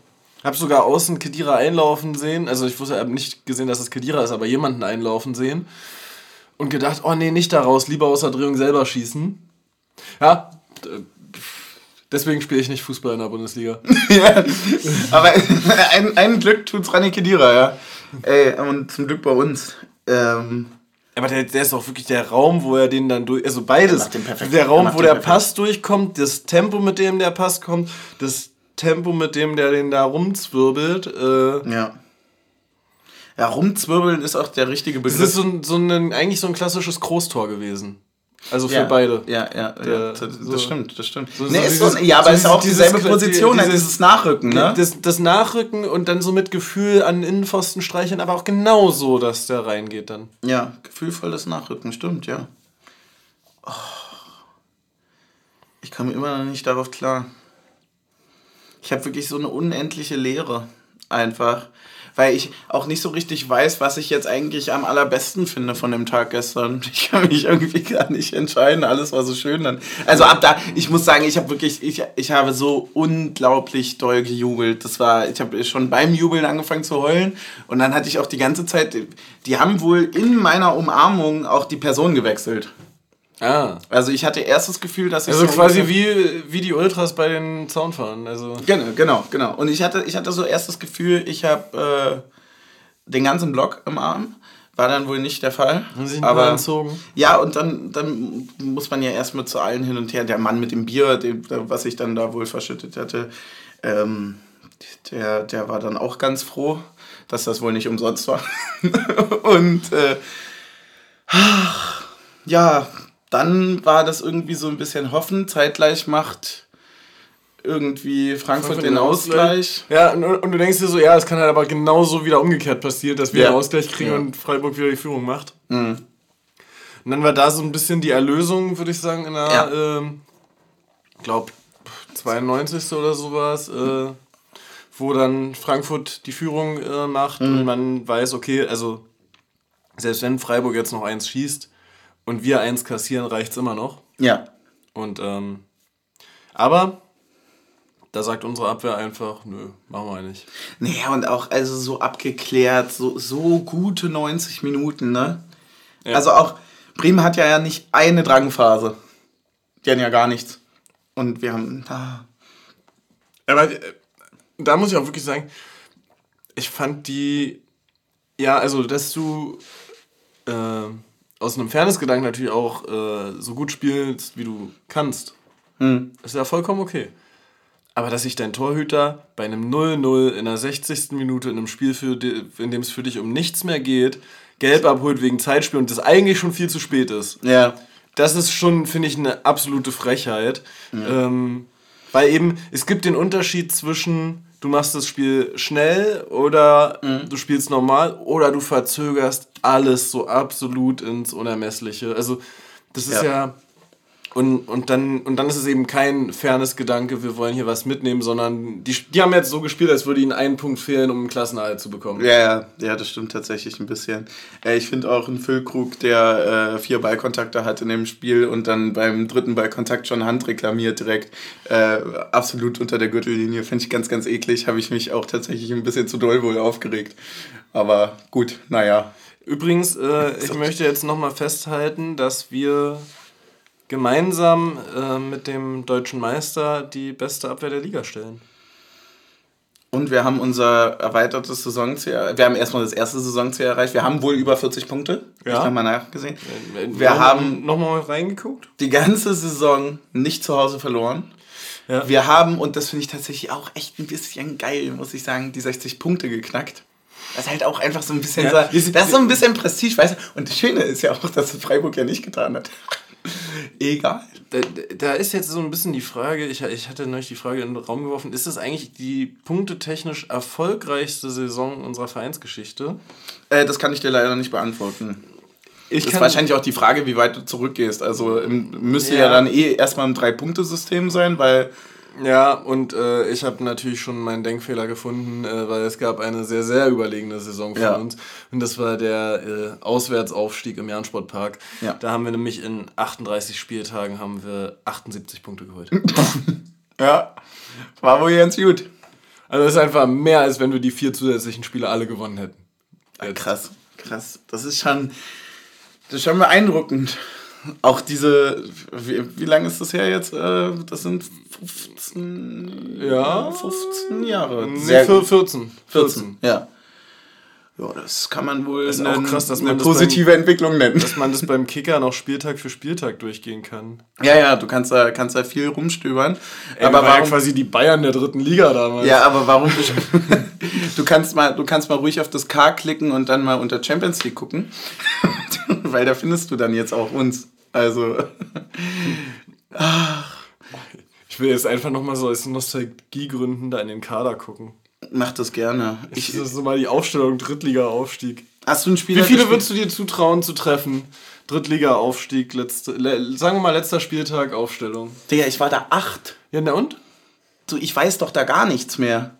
habe sogar außen Kedira einlaufen sehen. Also ich wusste, habe nicht gesehen, dass es Kedira ist, aber jemanden einlaufen sehen. und gedacht, oh nee, nicht daraus, lieber aus der Drehung selber schießen. Ja, deswegen spiele ich nicht Fußball in der Bundesliga. ja, aber ein, ein Glück tut's Rani Kedira, ja. Ey, und zum Glück bei uns. Ähm, aber der, der ist auch wirklich der Raum, wo er den dann durch. Also beides. Der, der Raum, wo der perfekt. Pass durchkommt, das Tempo, mit dem der Pass kommt, das Tempo, mit dem der den da rumzwirbelt. Äh, ja. Ja, rumzwirbeln ist auch der richtige Begriff. Das ist so so ein, eigentlich so ein klassisches Großtor gewesen. Also für ja, beide. Ja, ja, der, ja das, so, stimmt, das stimmt. So, nee, so dieses, so, ja, aber es ist auch dieselbe Position, dieses, dieses Nachrücken, ne? Das, das, Nachrücken und dann so mit Gefühl an Innenpfosten streicheln, aber auch genau so, dass der reingeht dann. Ja, gefühlvolles Nachrücken, stimmt, ja. Oh. Ich komme immer noch nicht darauf klar. Ich habe wirklich so eine unendliche Leere. Einfach weil ich auch nicht so richtig weiß, was ich jetzt eigentlich am allerbesten finde von dem Tag gestern. Ich kann mich irgendwie gar nicht entscheiden. Alles war so schön dann. Also ab da, ich muss sagen, ich habe wirklich, ich, ich habe so unglaublich doll gejubelt. Das war, ich habe schon beim Jubeln angefangen zu heulen und dann hatte ich auch die ganze Zeit, die haben wohl in meiner Umarmung auch die Person gewechselt. Ah. Also ich hatte erst das Gefühl, dass ich. Also so quasi wie, wie die Ultras bei den Zaunfahren. Also. Genau, genau, genau. Und ich hatte, ich hatte so erst das Gefühl, ich habe äh, den ganzen Block im Arm. War dann wohl nicht der Fall. Haben sie ihn aber entzogen? Ja, und dann, dann muss man ja erstmal zu allen hin und her. Der Mann mit dem Bier, dem, was ich dann da wohl verschüttet hatte, ähm, der, der war dann auch ganz froh, dass das wohl nicht umsonst war. und äh, ja, dann war das irgendwie so ein bisschen Hoffen. Zeitgleich macht irgendwie Frankfurt, Frankfurt den Ausgleich. Ausgleich. Ja, und, und, du denkst dir so, ja, es kann halt aber genauso wieder umgekehrt passieren, dass wir ja. einen Ausgleich kriegen ja. und Freiburg wieder die Führung macht. Mhm. Und dann war da so ein bisschen die Erlösung, würde ich sagen, in der, ja. ähm, glaub, 92. oder sowas, äh, wo dann Frankfurt die Führung äh, macht mhm. und man weiß, okay, also selbst wenn Freiburg jetzt noch eins schießt, und wir eins kassieren, reicht es immer noch. Ja. Und, ähm, aber da sagt unsere Abwehr einfach, nö, machen wir nicht. Naja, und auch also so abgeklärt, so, so gute 90 Minuten, ne? Ja. Also auch, Bremen hat ja, ja nicht eine Drangphase. Die haben ja gar nichts. Und wir haben da. Aber äh, da muss ich auch wirklich sagen, ich fand die, ja, also, dass du, äh, aus einem Fairness-Gedanken natürlich auch äh, so gut spielst, wie du kannst, hm. ist ja vollkommen okay. Aber dass sich dein Torhüter bei einem 0-0 in der 60. Minute in einem Spiel, für in dem es für dich um nichts mehr geht, gelb abholt wegen Zeitspiel und das eigentlich schon viel zu spät ist. Ja. Das ist schon, finde ich, eine absolute Frechheit. Ja. Ähm, weil eben, es gibt den Unterschied zwischen du machst das Spiel schnell oder mhm. du spielst normal oder du verzögerst alles so absolut ins Unermessliche. Also das ist ja, ja und, und, dann, und dann ist es eben kein fairness Gedanke, wir wollen hier was mitnehmen, sondern die, die haben jetzt so gespielt, als würde ihnen ein Punkt fehlen, um einen Klassenerhalt zu bekommen. Ja, ja, ja das stimmt tatsächlich ein bisschen. Äh, ich finde auch einen Füllkrug, der äh, vier Ballkontakte hat in dem Spiel und dann beim dritten Ballkontakt schon Hand reklamiert direkt, äh, absolut unter der Gürtellinie, finde ich ganz, ganz eklig. Habe ich mich auch tatsächlich ein bisschen zu doll wohl aufgeregt. Aber gut, naja. Übrigens, äh, ich möchte jetzt nochmal festhalten, dass wir gemeinsam äh, mit dem deutschen Meister die beste Abwehr der Liga stellen. Und wir haben unser erweitertes Saisonziel, wir haben erstmal das erste Saisonziel erreicht. Wir haben wohl über 40 Punkte. Ja. Ich habe mal nachgesehen. Wir, wir haben nochmal reingeguckt. Die ganze Saison nicht zu Hause verloren. Ja. Wir haben, und das finde ich tatsächlich auch echt ein bisschen geil, muss ich sagen, die 60 Punkte geknackt. Das ist halt auch einfach so ein bisschen ja. so, das ist so ein bisschen Prestige, weißt du? Und das Schöne ist ja auch, dass Freiburg ja nicht getan hat. Egal. Da, da, ist jetzt so ein bisschen die Frage, ich, ich hatte neulich die Frage in den Raum geworfen, ist das eigentlich die punktetechnisch erfolgreichste Saison unserer Vereinsgeschichte? Äh, das kann ich dir leider nicht beantworten. Ich das ist wahrscheinlich auch die Frage, wie weit du zurückgehst. Also müsste ja, ja dann eh erstmal ein Drei-Punkte-System sein, weil ja, und äh, ich habe natürlich schon meinen Denkfehler gefunden, äh, weil es gab eine sehr, sehr überlegene Saison von ja. uns. Und das war der äh, Auswärtsaufstieg im Jahn-Sportpark. Ja. Da haben wir nämlich in 38 Spieltagen haben wir 78 Punkte geholt. ja, war wohl ganz gut. Also das ist einfach mehr, als wenn wir die vier zusätzlichen Spiele alle gewonnen hätten. Ja, krass, krass. Das ist schon... Das ist schon beeindruckend. Auch diese, wie, wie lange ist das her jetzt? Äh, Das sind 15, Ja. 15 Jahre. Nee, Sehr für gut. 14. 14, ja. Ja, das kann man wohl ist eine, auch krass, dass eine man das positive Entwicklung nennen. Dass man das beim Kicker noch Spieltag für Spieltag durchgehen kann. Ja, ja, du kannst da, kannst da viel rumstöbern. Ey, aber wir waren ja warum, quasi die Bayern der dritten Liga damals. ja, aber warum du kannst mal, du kannst mal ruhig auf das K klicken und dann mal unter Champions League gucken, weil da findest du dann jetzt auch uns. Also Ich will jetzt einfach nochmal so aus Nostalgiegründen da in den Kader gucken. Mach das gerne. Ich, das ist so mal die Aufstellung Drittliga-Aufstieg. hast du ein Spieler? Wie viele gespielt? würdest du dir zutrauen zu treffen? Drittliga-Aufstieg, letzte, le, sagen wir mal letzter Spieltag, Aufstellung. Digga, ich war da acht. Ja, na und? Du, ich weiß doch da gar nichts mehr.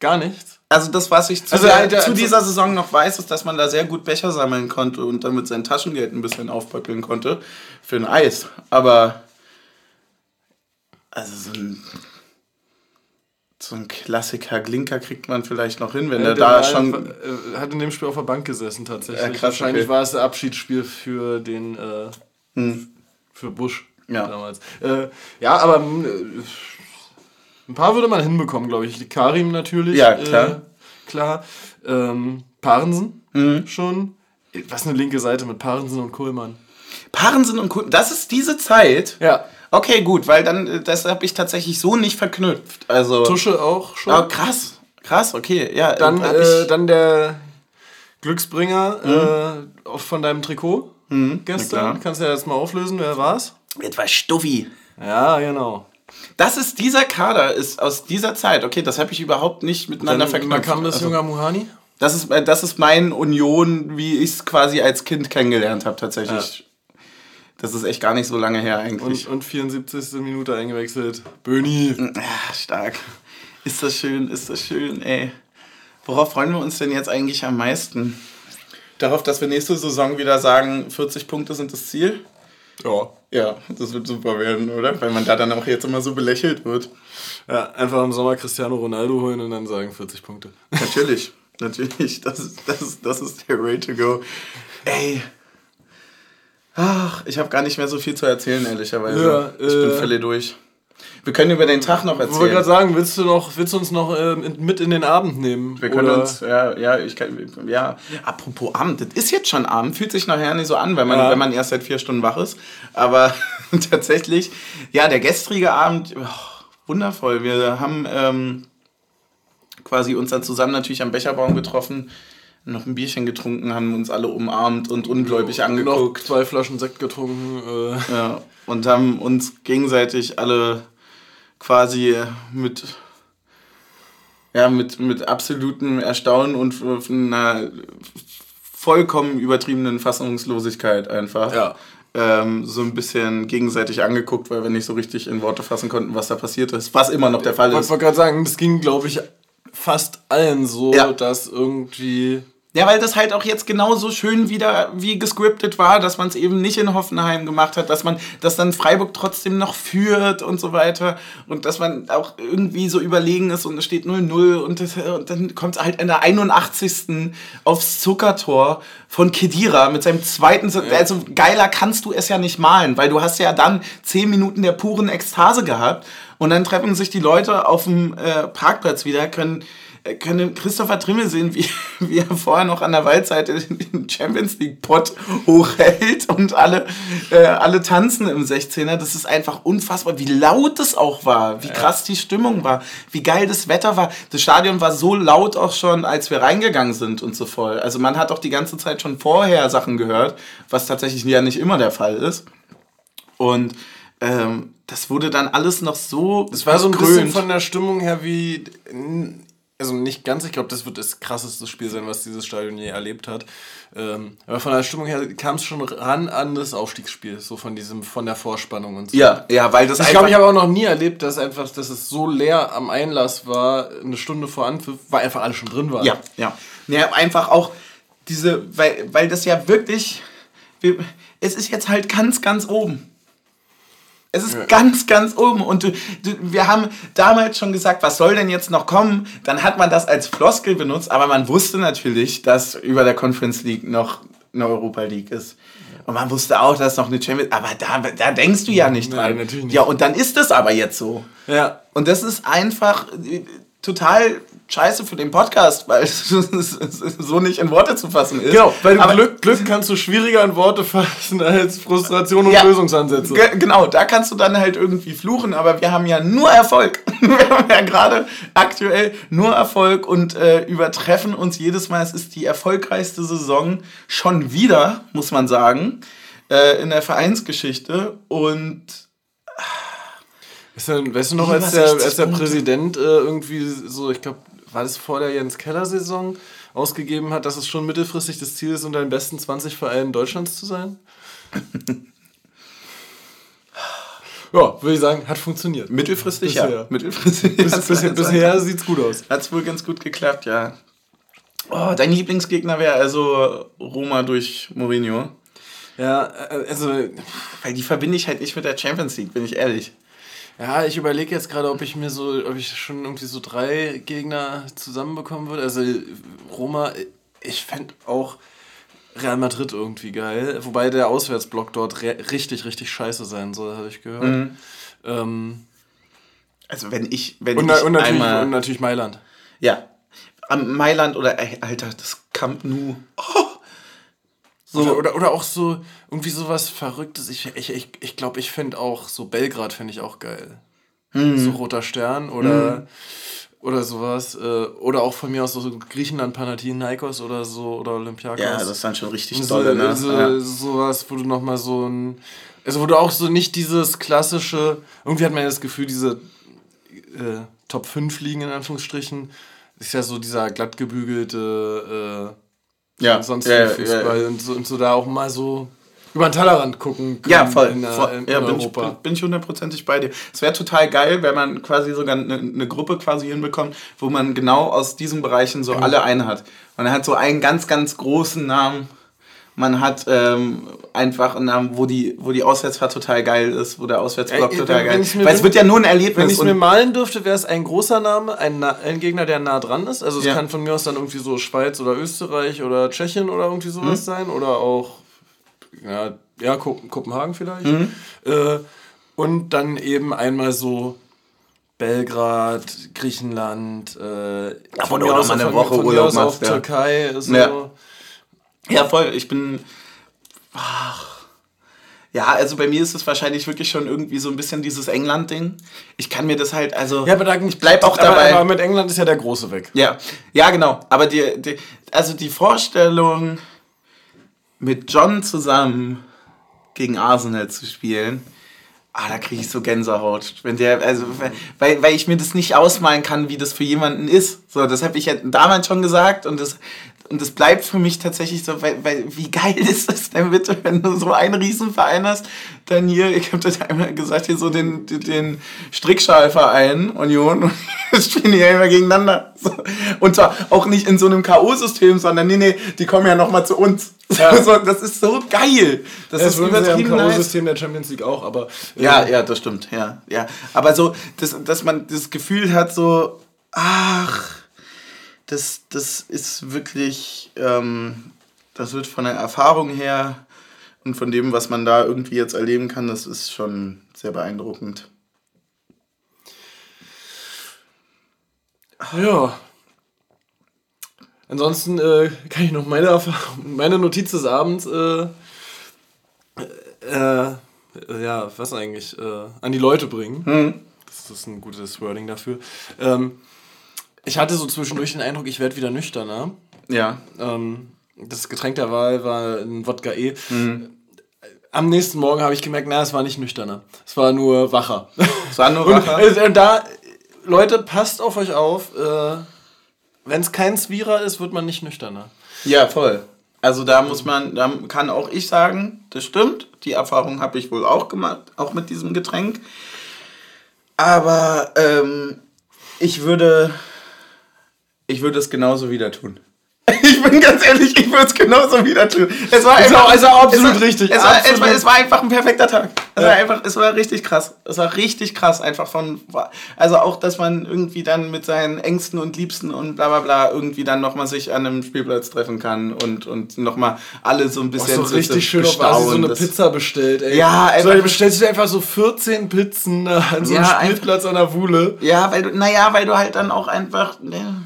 Gar nichts. Also das, was ich zu, Also, der, Alter, zu also- dieser Saison noch weiß, ist, dass man da sehr gut Becher sammeln konnte und damit sein Taschengeld ein bisschen aufpöckeln konnte für ein Eis. Aber also so ein, so ein Klassiker Glinker kriegt man vielleicht noch hin, wenn Ja, er der da war schon... einfach, äh, hat in dem Spiel auf der Bank gesessen tatsächlich. Ja, krass, Wahrscheinlich okay. war es das Abschiedsspiel für den äh, für Busch Ja. damals. Äh, ja, aber äh, ein paar würde man hinbekommen, glaube ich. Karim natürlich. Ja, klar. Äh, klar. Ähm, Parensen Mhm. schon. Was eine linke Seite mit Parensen und Kohlmann. Parensen und Kunden, das ist diese Zeit? Ja. Okay, gut, weil dann, äh, das habe ich tatsächlich so nicht verknüpft. Also... Tusche auch schon. Oh, krass, krass, okay, ja. Dann, hab äh, dann der Glücksbringer äh, auch von deinem Trikot na gestern. Kannst du ja jetzt mal auflösen, wer war's? etwas Stuffi. Ja, genau. Das ist dieser Kader, ist aus dieser Zeit. Okay, das habe ich überhaupt nicht miteinander Dann verknüpft. kam das Also, junger Muhani. das, ist, äh, das ist mein Union, wie ich es quasi als Kind kennengelernt habe, tatsächlich. Das ist echt gar nicht so lange her eigentlich. Und, und 74. Minute eingewechselt. Böni. Ah, stark. Ist das schön, ist das schön, ey. Worauf freuen wir uns denn jetzt eigentlich am meisten? Darauf, dass wir nächste Saison wieder sagen, 40 Punkte sind das Ziel? Ja. Ja, das wird super werden, oder? Weil man da dann auch jetzt immer so belächelt wird. ja. Einfach im Sommer Cristiano Ronaldo holen und dann sagen 40 Punkte. Natürlich, natürlich. Das ist, das das ist der Way to go. Ey. Ach, ich habe gar nicht mehr so viel zu erzählen, ehrlicherweise. Ja, ich bin äh, völlig durch. Wir können über den Tag noch Ich wollte erzählen. gerade sagen, willst du noch, willst du uns noch äh, mit in den Abend nehmen? Wir können Oder- uns, ja, ja, ich kann, ja. Apropos Abend, das ist jetzt schon Abend, fühlt sich nachher nicht so an, wenn man, Ja. wenn man erst seit vier Stunden wach ist. Aber tatsächlich, ja, der gestrige Abend, oh, wundervoll. Wir haben ähm, quasi uns dann zusammen natürlich am Becherbaum getroffen, noch ein Bierchen getrunken, haben uns alle umarmt und ungläubig noch angeguckt. zwei Flaschen Sekt getrunken. Äh, Ja, und haben uns gegenseitig alle quasi mit, ja, mit, mit absolutem Erstaunen und einer vollkommen übertriebenen Fassungslosigkeit einfach Ja. ähm, so ein bisschen gegenseitig angeguckt, weil wir nicht so richtig in Worte fassen konnten, was da passiert ist. Was immer noch der Fall ich ist. wollte gerade sagen, das ging, glaube ich, fast allen so, Ja. dass irgendwie. Ja, weil das halt auch jetzt genauso schön wieder wie gescriptet war, dass man es eben nicht in Hoffenheim gemacht hat, dass man, dass dann Freiburg trotzdem noch führt und so weiter und dass man auch irgendwie so überlegen ist und es steht 0-0 und, das, und dann kommt es halt in der 81. aufs Zuckertor von Kedira mit seinem zweiten, also geiler kannst du es ja nicht malen, weil du hast ja dann 10 Minuten der puren Ekstase gehabt und dann treffen sich die Leute auf dem äh, Parkplatz wieder, können äh, können Christopher Trimmel sehen, wie, wie er vorher noch an der Waldseite den Champions League Pot hochhält und alle, äh, alle tanzen im 16er. Das ist einfach unfassbar, wie laut es auch war, wie krass die Stimmung war, wie geil das Wetter war. Das Stadion war so laut auch schon, als wir reingegangen sind und so voll. Also man hat auch die ganze Zeit schon vorher Sachen gehört, was tatsächlich ja nicht immer der Fall ist. Und ähm, das wurde dann alles noch so. Es war so ein bisschen von der Stimmung her wie. Also nicht ganz, ich glaube, das wird das krasseste Spiel sein, was dieses Stadion je erlebt hat. Ähm, aber von der Stimmung her kam es schon ran an das Aufstiegsspiel, so von diesem, von der Vorspannung und so. Ja, ja, weil das Ich glaube, ich habe auch noch nie erlebt, dass einfach, dass es so leer am Einlass war, eine Stunde vor Anpfiff, weil einfach alle schon drin waren. Ja, ja. Ja, einfach auch diese, weil, weil das ja wirklich, wir, es ist jetzt halt ganz, ganz oben. Es ist ganz, ganz oben. Und du, du, wir haben damals schon gesagt, was soll denn jetzt noch kommen? Dann hat man das als Floskel benutzt, aber man wusste natürlich, dass über der Conference League noch eine Europa League ist. Und man wusste auch, dass noch eine Champions aber da, da denkst du ja nicht dran. Nein, natürlich nicht. Ja, und dann ist es aber jetzt so. Ja. Und das ist einfach äh, total scheiße für den Podcast, weil es so nicht in Worte zu fassen ist. Genau, weil aber, Glück, Glück kannst du schwieriger in Worte fassen als Frustration und Ja. Lösungsansätze. Ge- Genau, da kannst du dann halt irgendwie fluchen, aber wir haben ja nur Erfolg. Wir haben ja gerade aktuell nur Erfolg und äh, übertreffen uns jedes Mal. Es ist die erfolgreichste Saison schon wieder, muss man sagen, äh, in der Vereinsgeschichte. Und Weißt du, noch, als der, 60 als der. Präsident äh, irgendwie so, ich glaube, war das vor der Jens Keller-Saison, ausgegeben hat, dass es schon mittelfristig das Ziel ist, unter den besten 20 Vereinen Deutschlands zu sein? ja, würde ich sagen, hat funktioniert. mittelfristig, Bisher. ja. Mittelfristig. Bis, hat's- bisher bisher sieht's gut aus. Hat es wohl ganz gut geklappt, ja. Oh, dein Lieblingsgegner wäre also Roma durch Mourinho. Ja, äh, also, Weil die verbinde ich halt nicht mit der Champions League, bin ich ehrlich. Ja, ich überlege jetzt gerade, ob ich mir so, ob ich schon irgendwie so drei Gegner zusammenbekommen würde. Also, Roma, ich fände auch Real Madrid irgendwie geil. Wobei der Auswärtsblock dort richtig, richtig scheiße sein soll, habe ich gehört. Mhm. Ähm, Also wenn ich, wenn und, ich und, natürlich, einmal... und natürlich Mailand. Ja. Am Mailand oder, ey, Alter, das Camp Nou. So. Oder, oder, oder auch so, irgendwie sowas Verrücktes. Ich, ich, ich, ich glaube, ich fände auch so Belgrad fände ich auch geil. Mhm. So Roter Stern oder, oder sowas. Äh, oder auch von mir aus so Griechenland, Panathinaikos oder so oder Olympiakos. Ja, das ist dann schon richtig so, dolle, ne? so, ja. sowas, wo du nochmal so ein. Also wo du auch so nicht dieses klassische, irgendwie hat man ja das Gefühl, diese äh, Top 5 liegen in Anführungsstrichen, ist ja so dieser glatt gebügelte äh, Ja, sonst ja, Fußball ja, Und, so, und so da auch mal so über den Tellerrand gucken können Ja, voll. in, der- voll. in, ja, in bin, ich, Europa. bin, bin ich hundertprozentig bei dir. Es wäre total geil, wenn man quasi sogar eine, eine Gruppe quasi hinbekommt, wo man genau aus diesen Bereichen so alle eine hat. Man hat so einen ganz, ganz großen Namen. Man hat ähm, einfach einen Namen, wo die, wo die Auswärtsfahrt total geil ist, wo der Auswärtsblock Ey, total wenn- geil wenn ist. Weil es wird ja nur ein Wenn Erlebnis. ich es mir malen dürfte, wäre es ein großer Name, ein, Na ein Gegner, der nah dran ist. Also es Ja. kann von mir aus dann irgendwie so Schweiz oder Österreich oder Tschechien oder irgendwie sowas Mhm. sein. Oder auch, ja, ja Ko Kopenhagen vielleicht. Mhm. Äh, und dann eben einmal so Belgrad, Griechenland, äh, Ja, von mir auch aus eine von- Woche von Urlaub aus auch machst, ja. Türkei, so. Ja. Ja, voll. Ich bin. Ach. Ja, also bei mir ist es wahrscheinlich wirklich schon irgendwie so ein bisschen dieses England-Ding. Ich kann mir das halt, also. Ja, aber da, ich bleib auch aber, dabei. Aber mit England ist ja der Große weg. Ja, ja, genau. Aber die, die, also die Vorstellung, mit John zusammen gegen Arsenal zu spielen, ah, da kriege ich so Gänsehaut. Wenn der, also, weil, weil ich mir das nicht ausmalen kann, wie das für jemanden ist. So, das habe ich ja damals schon gesagt und das, und das bleibt für mich tatsächlich so, weil, weil wie geil ist das denn bitte, wenn du so einen Riesenverein hast, dann hier, ich habe das einmal gesagt, hier so den, den- Strickschalverein Union und jetzt spielen die ja immer gegeneinander. So. Und zwar auch nicht in so einem K.O.-System, sondern nee, nee, die kommen ja nochmal zu uns. Ja. So, das ist so geil. Das Das ist ist übertrieben übertrieben nice. K.O.-System der Champions League auch, aber äh, Ja, ja, das stimmt, ja, ja. Aber so, dass, dass man das Gefühl hat, so, ach, das, das ist wirklich, ähm, das wird von der Erfahrung her und von dem, was man da irgendwie jetzt erleben kann, das ist schon sehr beeindruckend. Ja. Ansonsten äh, kann ich noch meine, Erfahrung- meine Notiz des Abends, äh, äh, äh, ja, was eigentlich, äh, an die Leute bringen. Das ist ein gutes Wording dafür. Ähm, ich hatte so zwischendurch den Eindruck, ich werde wieder nüchterner. Ja. Ähm, das Getränk der Wahl war ein Wodka E. Am nächsten Morgen habe ich gemerkt, na, es war nicht nüchterner. Es war nur wacher. Es war nur Und, wacher. äh, da, Leute, passt auf euch auf. Äh, Wenn es kein Zwierer ist, wird man nicht nüchterner. Ja, voll. Also da muss man, da kann auch ich sagen, das stimmt. Die Erfahrung habe ich wohl auch gemacht, auch mit diesem Getränk. Aber ähm, ich würde, ich würde es genauso wieder tun. Ich bin ganz ehrlich, ich würde es genauso wieder tun. Es war, einfach, ist auch absolut es war, richtig, Es war, es, absolut. war, es war einfach ein perfekter Tag. Es, Ja. war einfach, es war richtig krass. Es war richtig krass. Einfach von. Also auch, dass man irgendwie dann mit seinen Ängsten und Liebsten und bla bla bla irgendwie dann nochmal sich an einem Spielplatz treffen kann und, und nochmal alle so ein Oh, bisschen so richtig schön auf Asi so eine Pizza bestellt, ey. Ja, so, einfach- du bestellst dir einfach so 14 Pizzen äh, an so einem Ja, Spielplatz an der Wuhle. Ja, weil du, naja, weil du halt dann auch einfach. Ne,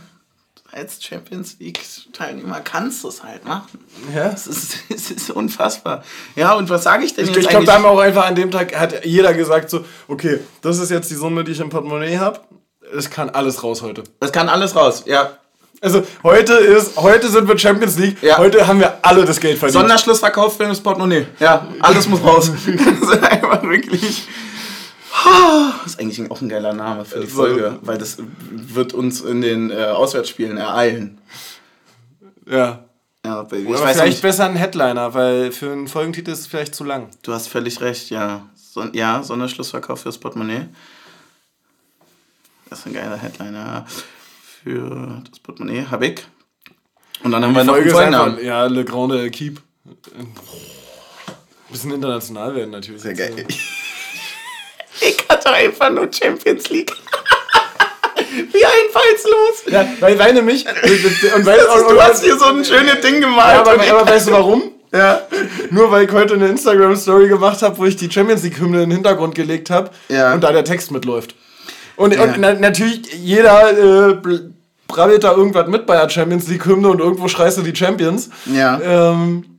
als Champions League-Teilnehmer kannst du es halt machen. Ja. Es ist, es ist unfassbar. Ja, und was sage ich denn Ich, jetzt ich glaube, da haben auch einfach an dem Tag, hat jeder gesagt so, okay, das ist jetzt die Summe, die ich im Portemonnaie habe. Es kann alles raus heute. Es kann alles raus, ja. Also heute ist, heute sind wir Champions League, Ja. heute haben wir alle das Geld verdient. Sonderschlussverkauf für das Portemonnaie. Ja, alles muss raus. das ist einfach wirklich. Das ist eigentlich auch ein geiler Name für die So. Folge, weil das wird uns in den äh, Auswärtsspielen ereilen. ja. Ja, Baby. Weiß vielleicht nicht, besser ein Headliner, weil für einen Folgentitel ist es vielleicht zu lang. du hast völlig recht, ja. Son ja, Sonderschlussverkauf fürs Portemonnaie. Das ist ein geiler Headliner. Für das Portemonnaie habe ich. Und dann haben wir noch einen Folgennamen. ja, Le Grande Keep. Bisschen international werden natürlich. Sehr geil. Ich hatte einfach nur Champions League. Wie einfallslos. Ja, weil, weil nämlich. und weil, ist, du hast hier so ein schönes Ding gemalt. Ja, aber, aber weißt du warum? ja. Nur weil ich heute eine Instagram-Story gemacht habe, wo ich die Champions League-Hymne in den Hintergrund gelegt habe Ja. und da der Text mitläuft. Und, Ja. und na, natürlich, jeder äh, brabbelt da irgendwas mit bei der Champions League-Hymne und irgendwo schreist du die Champions. Ja. Ähm,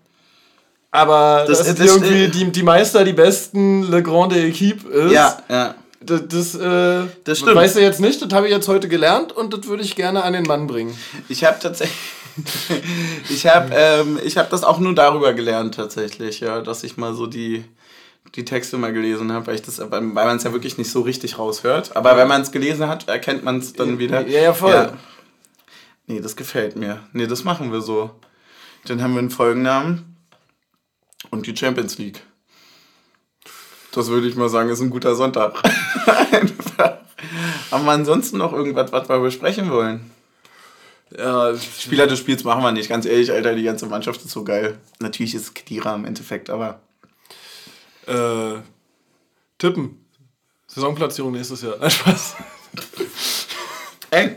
aber Das- das, dass das- die irgendwie die, die Meister, die besten Le Grande Equipe ist, Ja, ja. das, das, äh, Das stimmt. weißt du jetzt nicht, das habe ich jetzt heute gelernt und das würde ich gerne an den Mann bringen. Ich habe tatsächlich. ich habe ähm, ich hab das auch nur darüber gelernt, tatsächlich, ja, dass ich mal so die, die Texte mal gelesen habe, weil, ich das- weil man es ja wirklich nicht so richtig raushört. Aber wenn man es gelesen hat, erkennt man es dann wieder. Ja, ja, voll. Nee, das gefällt mir. Nee, das machen wir so. Dann haben wir einen Folgennamen und die Champions League. Das würde ich mal sagen, ist ein guter Sonntag. Haben wir ansonsten noch irgendwas, was wir besprechen wollen? Ja, Spieler des Spiels machen wir nicht, ganz ehrlich, Alter, die ganze Mannschaft ist so geil. Natürlich ist es Kedira im Endeffekt, aber. Äh, tippen. Saisonplatzierung nächstes Jahr. Nein, Spaß. Ey,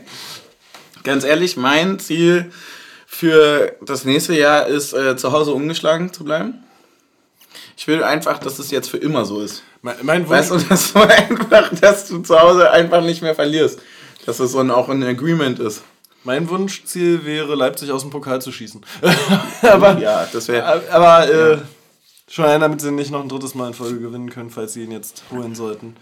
ganz ehrlich, mein Ziel für das nächste Jahr ist, äh, zu Hause ungeschlagen zu bleiben. Ich will einfach, dass es jetzt für immer so ist. Mein, mein Wunsch, Weißt du, dass du einfach, dass du zu Hause einfach nicht mehr verlierst. Dass es so ein, auch ein Agreement ist. mein Wunschziel wäre, Leipzig aus dem Pokal zu schießen. aber Ja, das wäre. aber äh, schon allein, damit sie nicht noch ein drittes Mal in Folge gewinnen können, falls sie ihn jetzt holen sollten.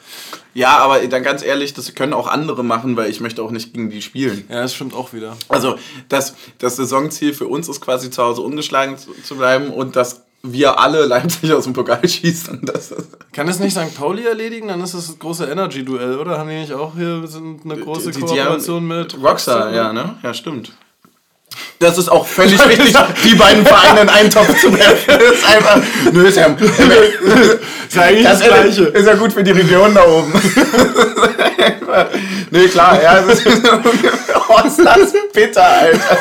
Ja, aber dann ganz ehrlich, das können auch andere machen, weil ich möchte auch nicht gegen die spielen. Ja, das stimmt auch wieder. Also das, das Saisonziel für uns ist quasi zu Hause ungeschlagen zu, zu bleiben und dass wir alle Leipzig aus dem Pokal schießen. Das Kann es nicht St. Pauli erledigen? Dann ist das das große Energy-Duell, oder? Haben die nicht auch hier sind eine große die- die Kooperation haben- mit Rockstar, ja, ne? Ja, stimmt. Das ist auch völlig richtig, die beiden Vereine in einen Topf zu werfen. Das ist einfach. Nö, ist ja. Ist eigentlich das Gleiche. ist ja gut für die Region da oben. Nee, klar, ja. Das ist, oh, ist das bitter, Alter.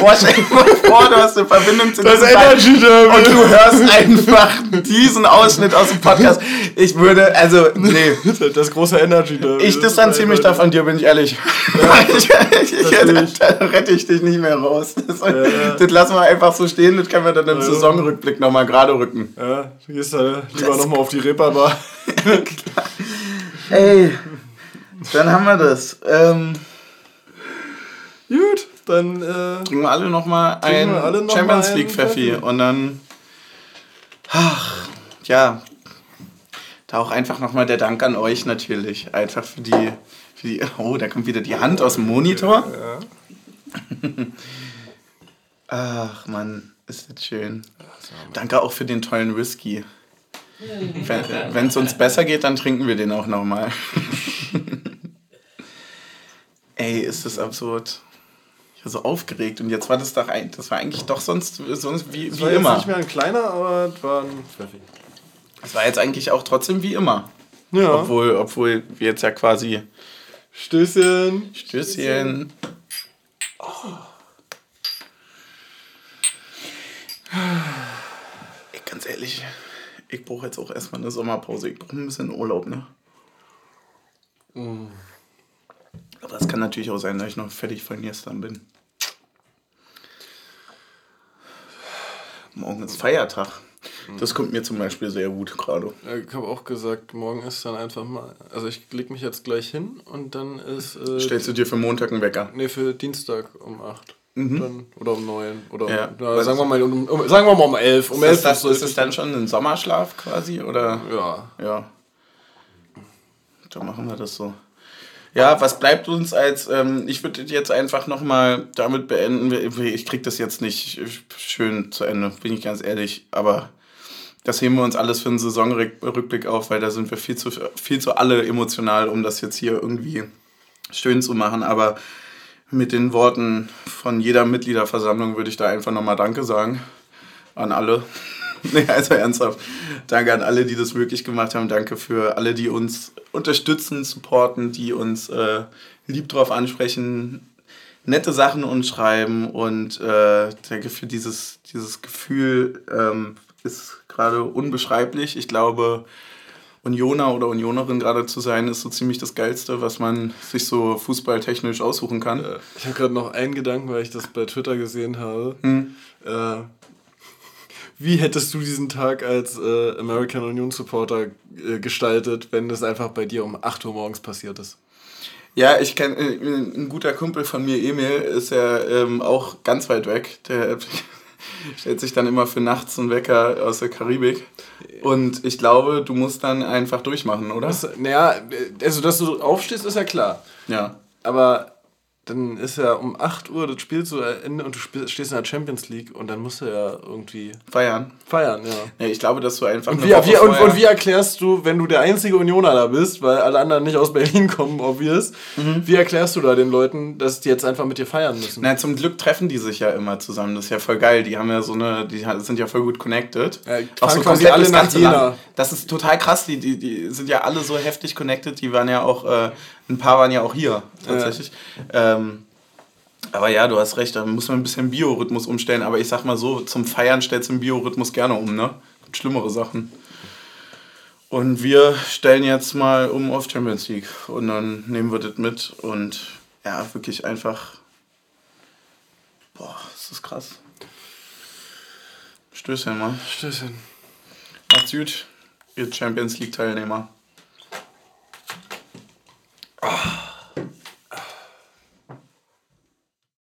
Boah, stell dir mal vor, du hast eine Verbindung zu Das diesem Energy Derby. und du hörst einfach diesen Ausschnitt aus dem Podcast. Ich würde, also, nee. Das große Energy Derby. Ich distanziere ist mich da einfach- von dir, bin ich ehrlich. ich, ich, Natürlich. da rette ich dich nicht mehr raus. Das, ja. das lassen wir einfach so stehen, das können wir dann im Ja. Saisonrückblick nochmal gerade rücken. Ja, du gehst da lieber nochmal auf die Reeperbahn. Ey, dann haben wir das. Ähm, Gut, dann äh, trinken wir alle nochmal ein alle noch mal Champions einen League Pfeffi und dann, ach, ja, da auch einfach nochmal der Dank an euch natürlich. Einfach für die, für die, oh, da kommt wieder die Hand aus dem Monitor. Ach Mann, ist das schön. Danke auch für den tollen Whisky. Wenn es uns besser geht, dann trinken wir den auch nochmal. Ey, ist das absurd. Ich war so aufgeregt und jetzt war das doch ein, das war eigentlich doch sonst, sonst wie, das wie war immer. Jetzt nicht mehr ein kleiner, aber es war ein Es war jetzt eigentlich auch trotzdem wie immer. Ja. Obwohl, obwohl wir jetzt ja quasi. Stößchen. Stößchen. Stößchen. Oh. Ganz ehrlich, ich brauche jetzt auch erstmal eine Sommerpause. Ich brauche ein bisschen Urlaub, ne? Mm. Aber es kann natürlich auch sein, dass ich noch fertig von gestern bin. Morgen ist Feiertag. Das kommt mir zum Beispiel sehr gut gerade. Ich habe auch gesagt, morgen ist dann einfach mal. Also ich leg mich jetzt gleich hin und dann ist. Äh, Stellst du dir für Montag einen Wecker? Nee, für Dienstag um 8. Dann, oder um 9. Oder Ja. ja, sagen, wir mal um, um, sagen wir mal um 11. Um 11 Ist das, sollte ist es dann schon ein Sommerschlaf quasi? Oder? Ja. Ja. Dann machen wir das so. Ja, was bleibt uns als, ähm, ich würde jetzt einfach nochmal damit beenden, ich krieg das jetzt nicht schön zu Ende, bin ich ganz ehrlich, aber das heben wir uns alles für einen Saisonrückblick auf, weil da sind wir viel zu, viel zu alle emotional, um das jetzt hier irgendwie schön zu machen, aber mit den Worten von jeder Mitgliederversammlung würde ich da einfach nochmal Danke sagen an alle. Nee, also ernsthaft. Danke an alle, die das möglich gemacht haben. Danke für alle, die uns unterstützen, supporten, die uns äh, lieb drauf ansprechen, nette Sachen uns schreiben und äh, denke für dieses, dieses Gefühl ähm, ist gerade unbeschreiblich. Ich glaube, Unioner oder Unionerin gerade zu sein, ist so ziemlich das Geilste, was man sich so fußballtechnisch aussuchen kann. Ich habe gerade noch einen Gedanken, weil ich das bei Twitter gesehen habe. Hm. Äh, wie hättest du diesen Tag als äh, American Union Supporter äh, gestaltet, wenn das einfach bei dir um 8 Uhr morgens passiert ist? Ja, ich kenne äh, ein guter Kumpel von mir, Emil, ist ja ähm, auch ganz weit weg. Der stellt sich dann immer für nachts einen Wecker aus der Karibik. Und ich glaube, du musst dann einfach durchmachen, oder? Naja, also dass du aufstehst, ist ja klar. Ja. Aber dann ist ja um 8 Uhr das Spiel zu Ende und du stehst in der Champions League und dann musst du ja irgendwie Feiern. feiern, ja. Ja, ich glaube, dass du einfach. Und wie, wie, und, und wie erklärst du, wenn du der einzige Unioner da bist, weil alle anderen nicht aus Berlin kommen, obvious, wie erklärst du da den Leuten, dass die jetzt einfach mit dir feiern müssen? Na, zum Glück treffen die sich ja immer zusammen. Das ist ja voll geil. Die haben ja so eine, die sind ja voll gut connected. Ja, Auch so quasi alle nach Jena. Land. Das ist total krass. Die, die, die sind ja alle so heftig connected. Die waren ja auch, äh, ein paar waren ja auch hier tatsächlich. Ähm, aber ja, du hast recht, da muss man ein bisschen Biorhythmus umstellen. Aber ich sag mal so, zum Feiern stellst du den Biorhythmus gerne um, ne? Gibt schlimmere Sachen. Und wir stellen jetzt mal um auf Champions League. Und dann nehmen wir das mit. Und ja, wirklich einfach. Boah, das ist krass. Stößchen mal. Stößchen. Macht's gut, ihr Champions League-Teilnehmer. Oh.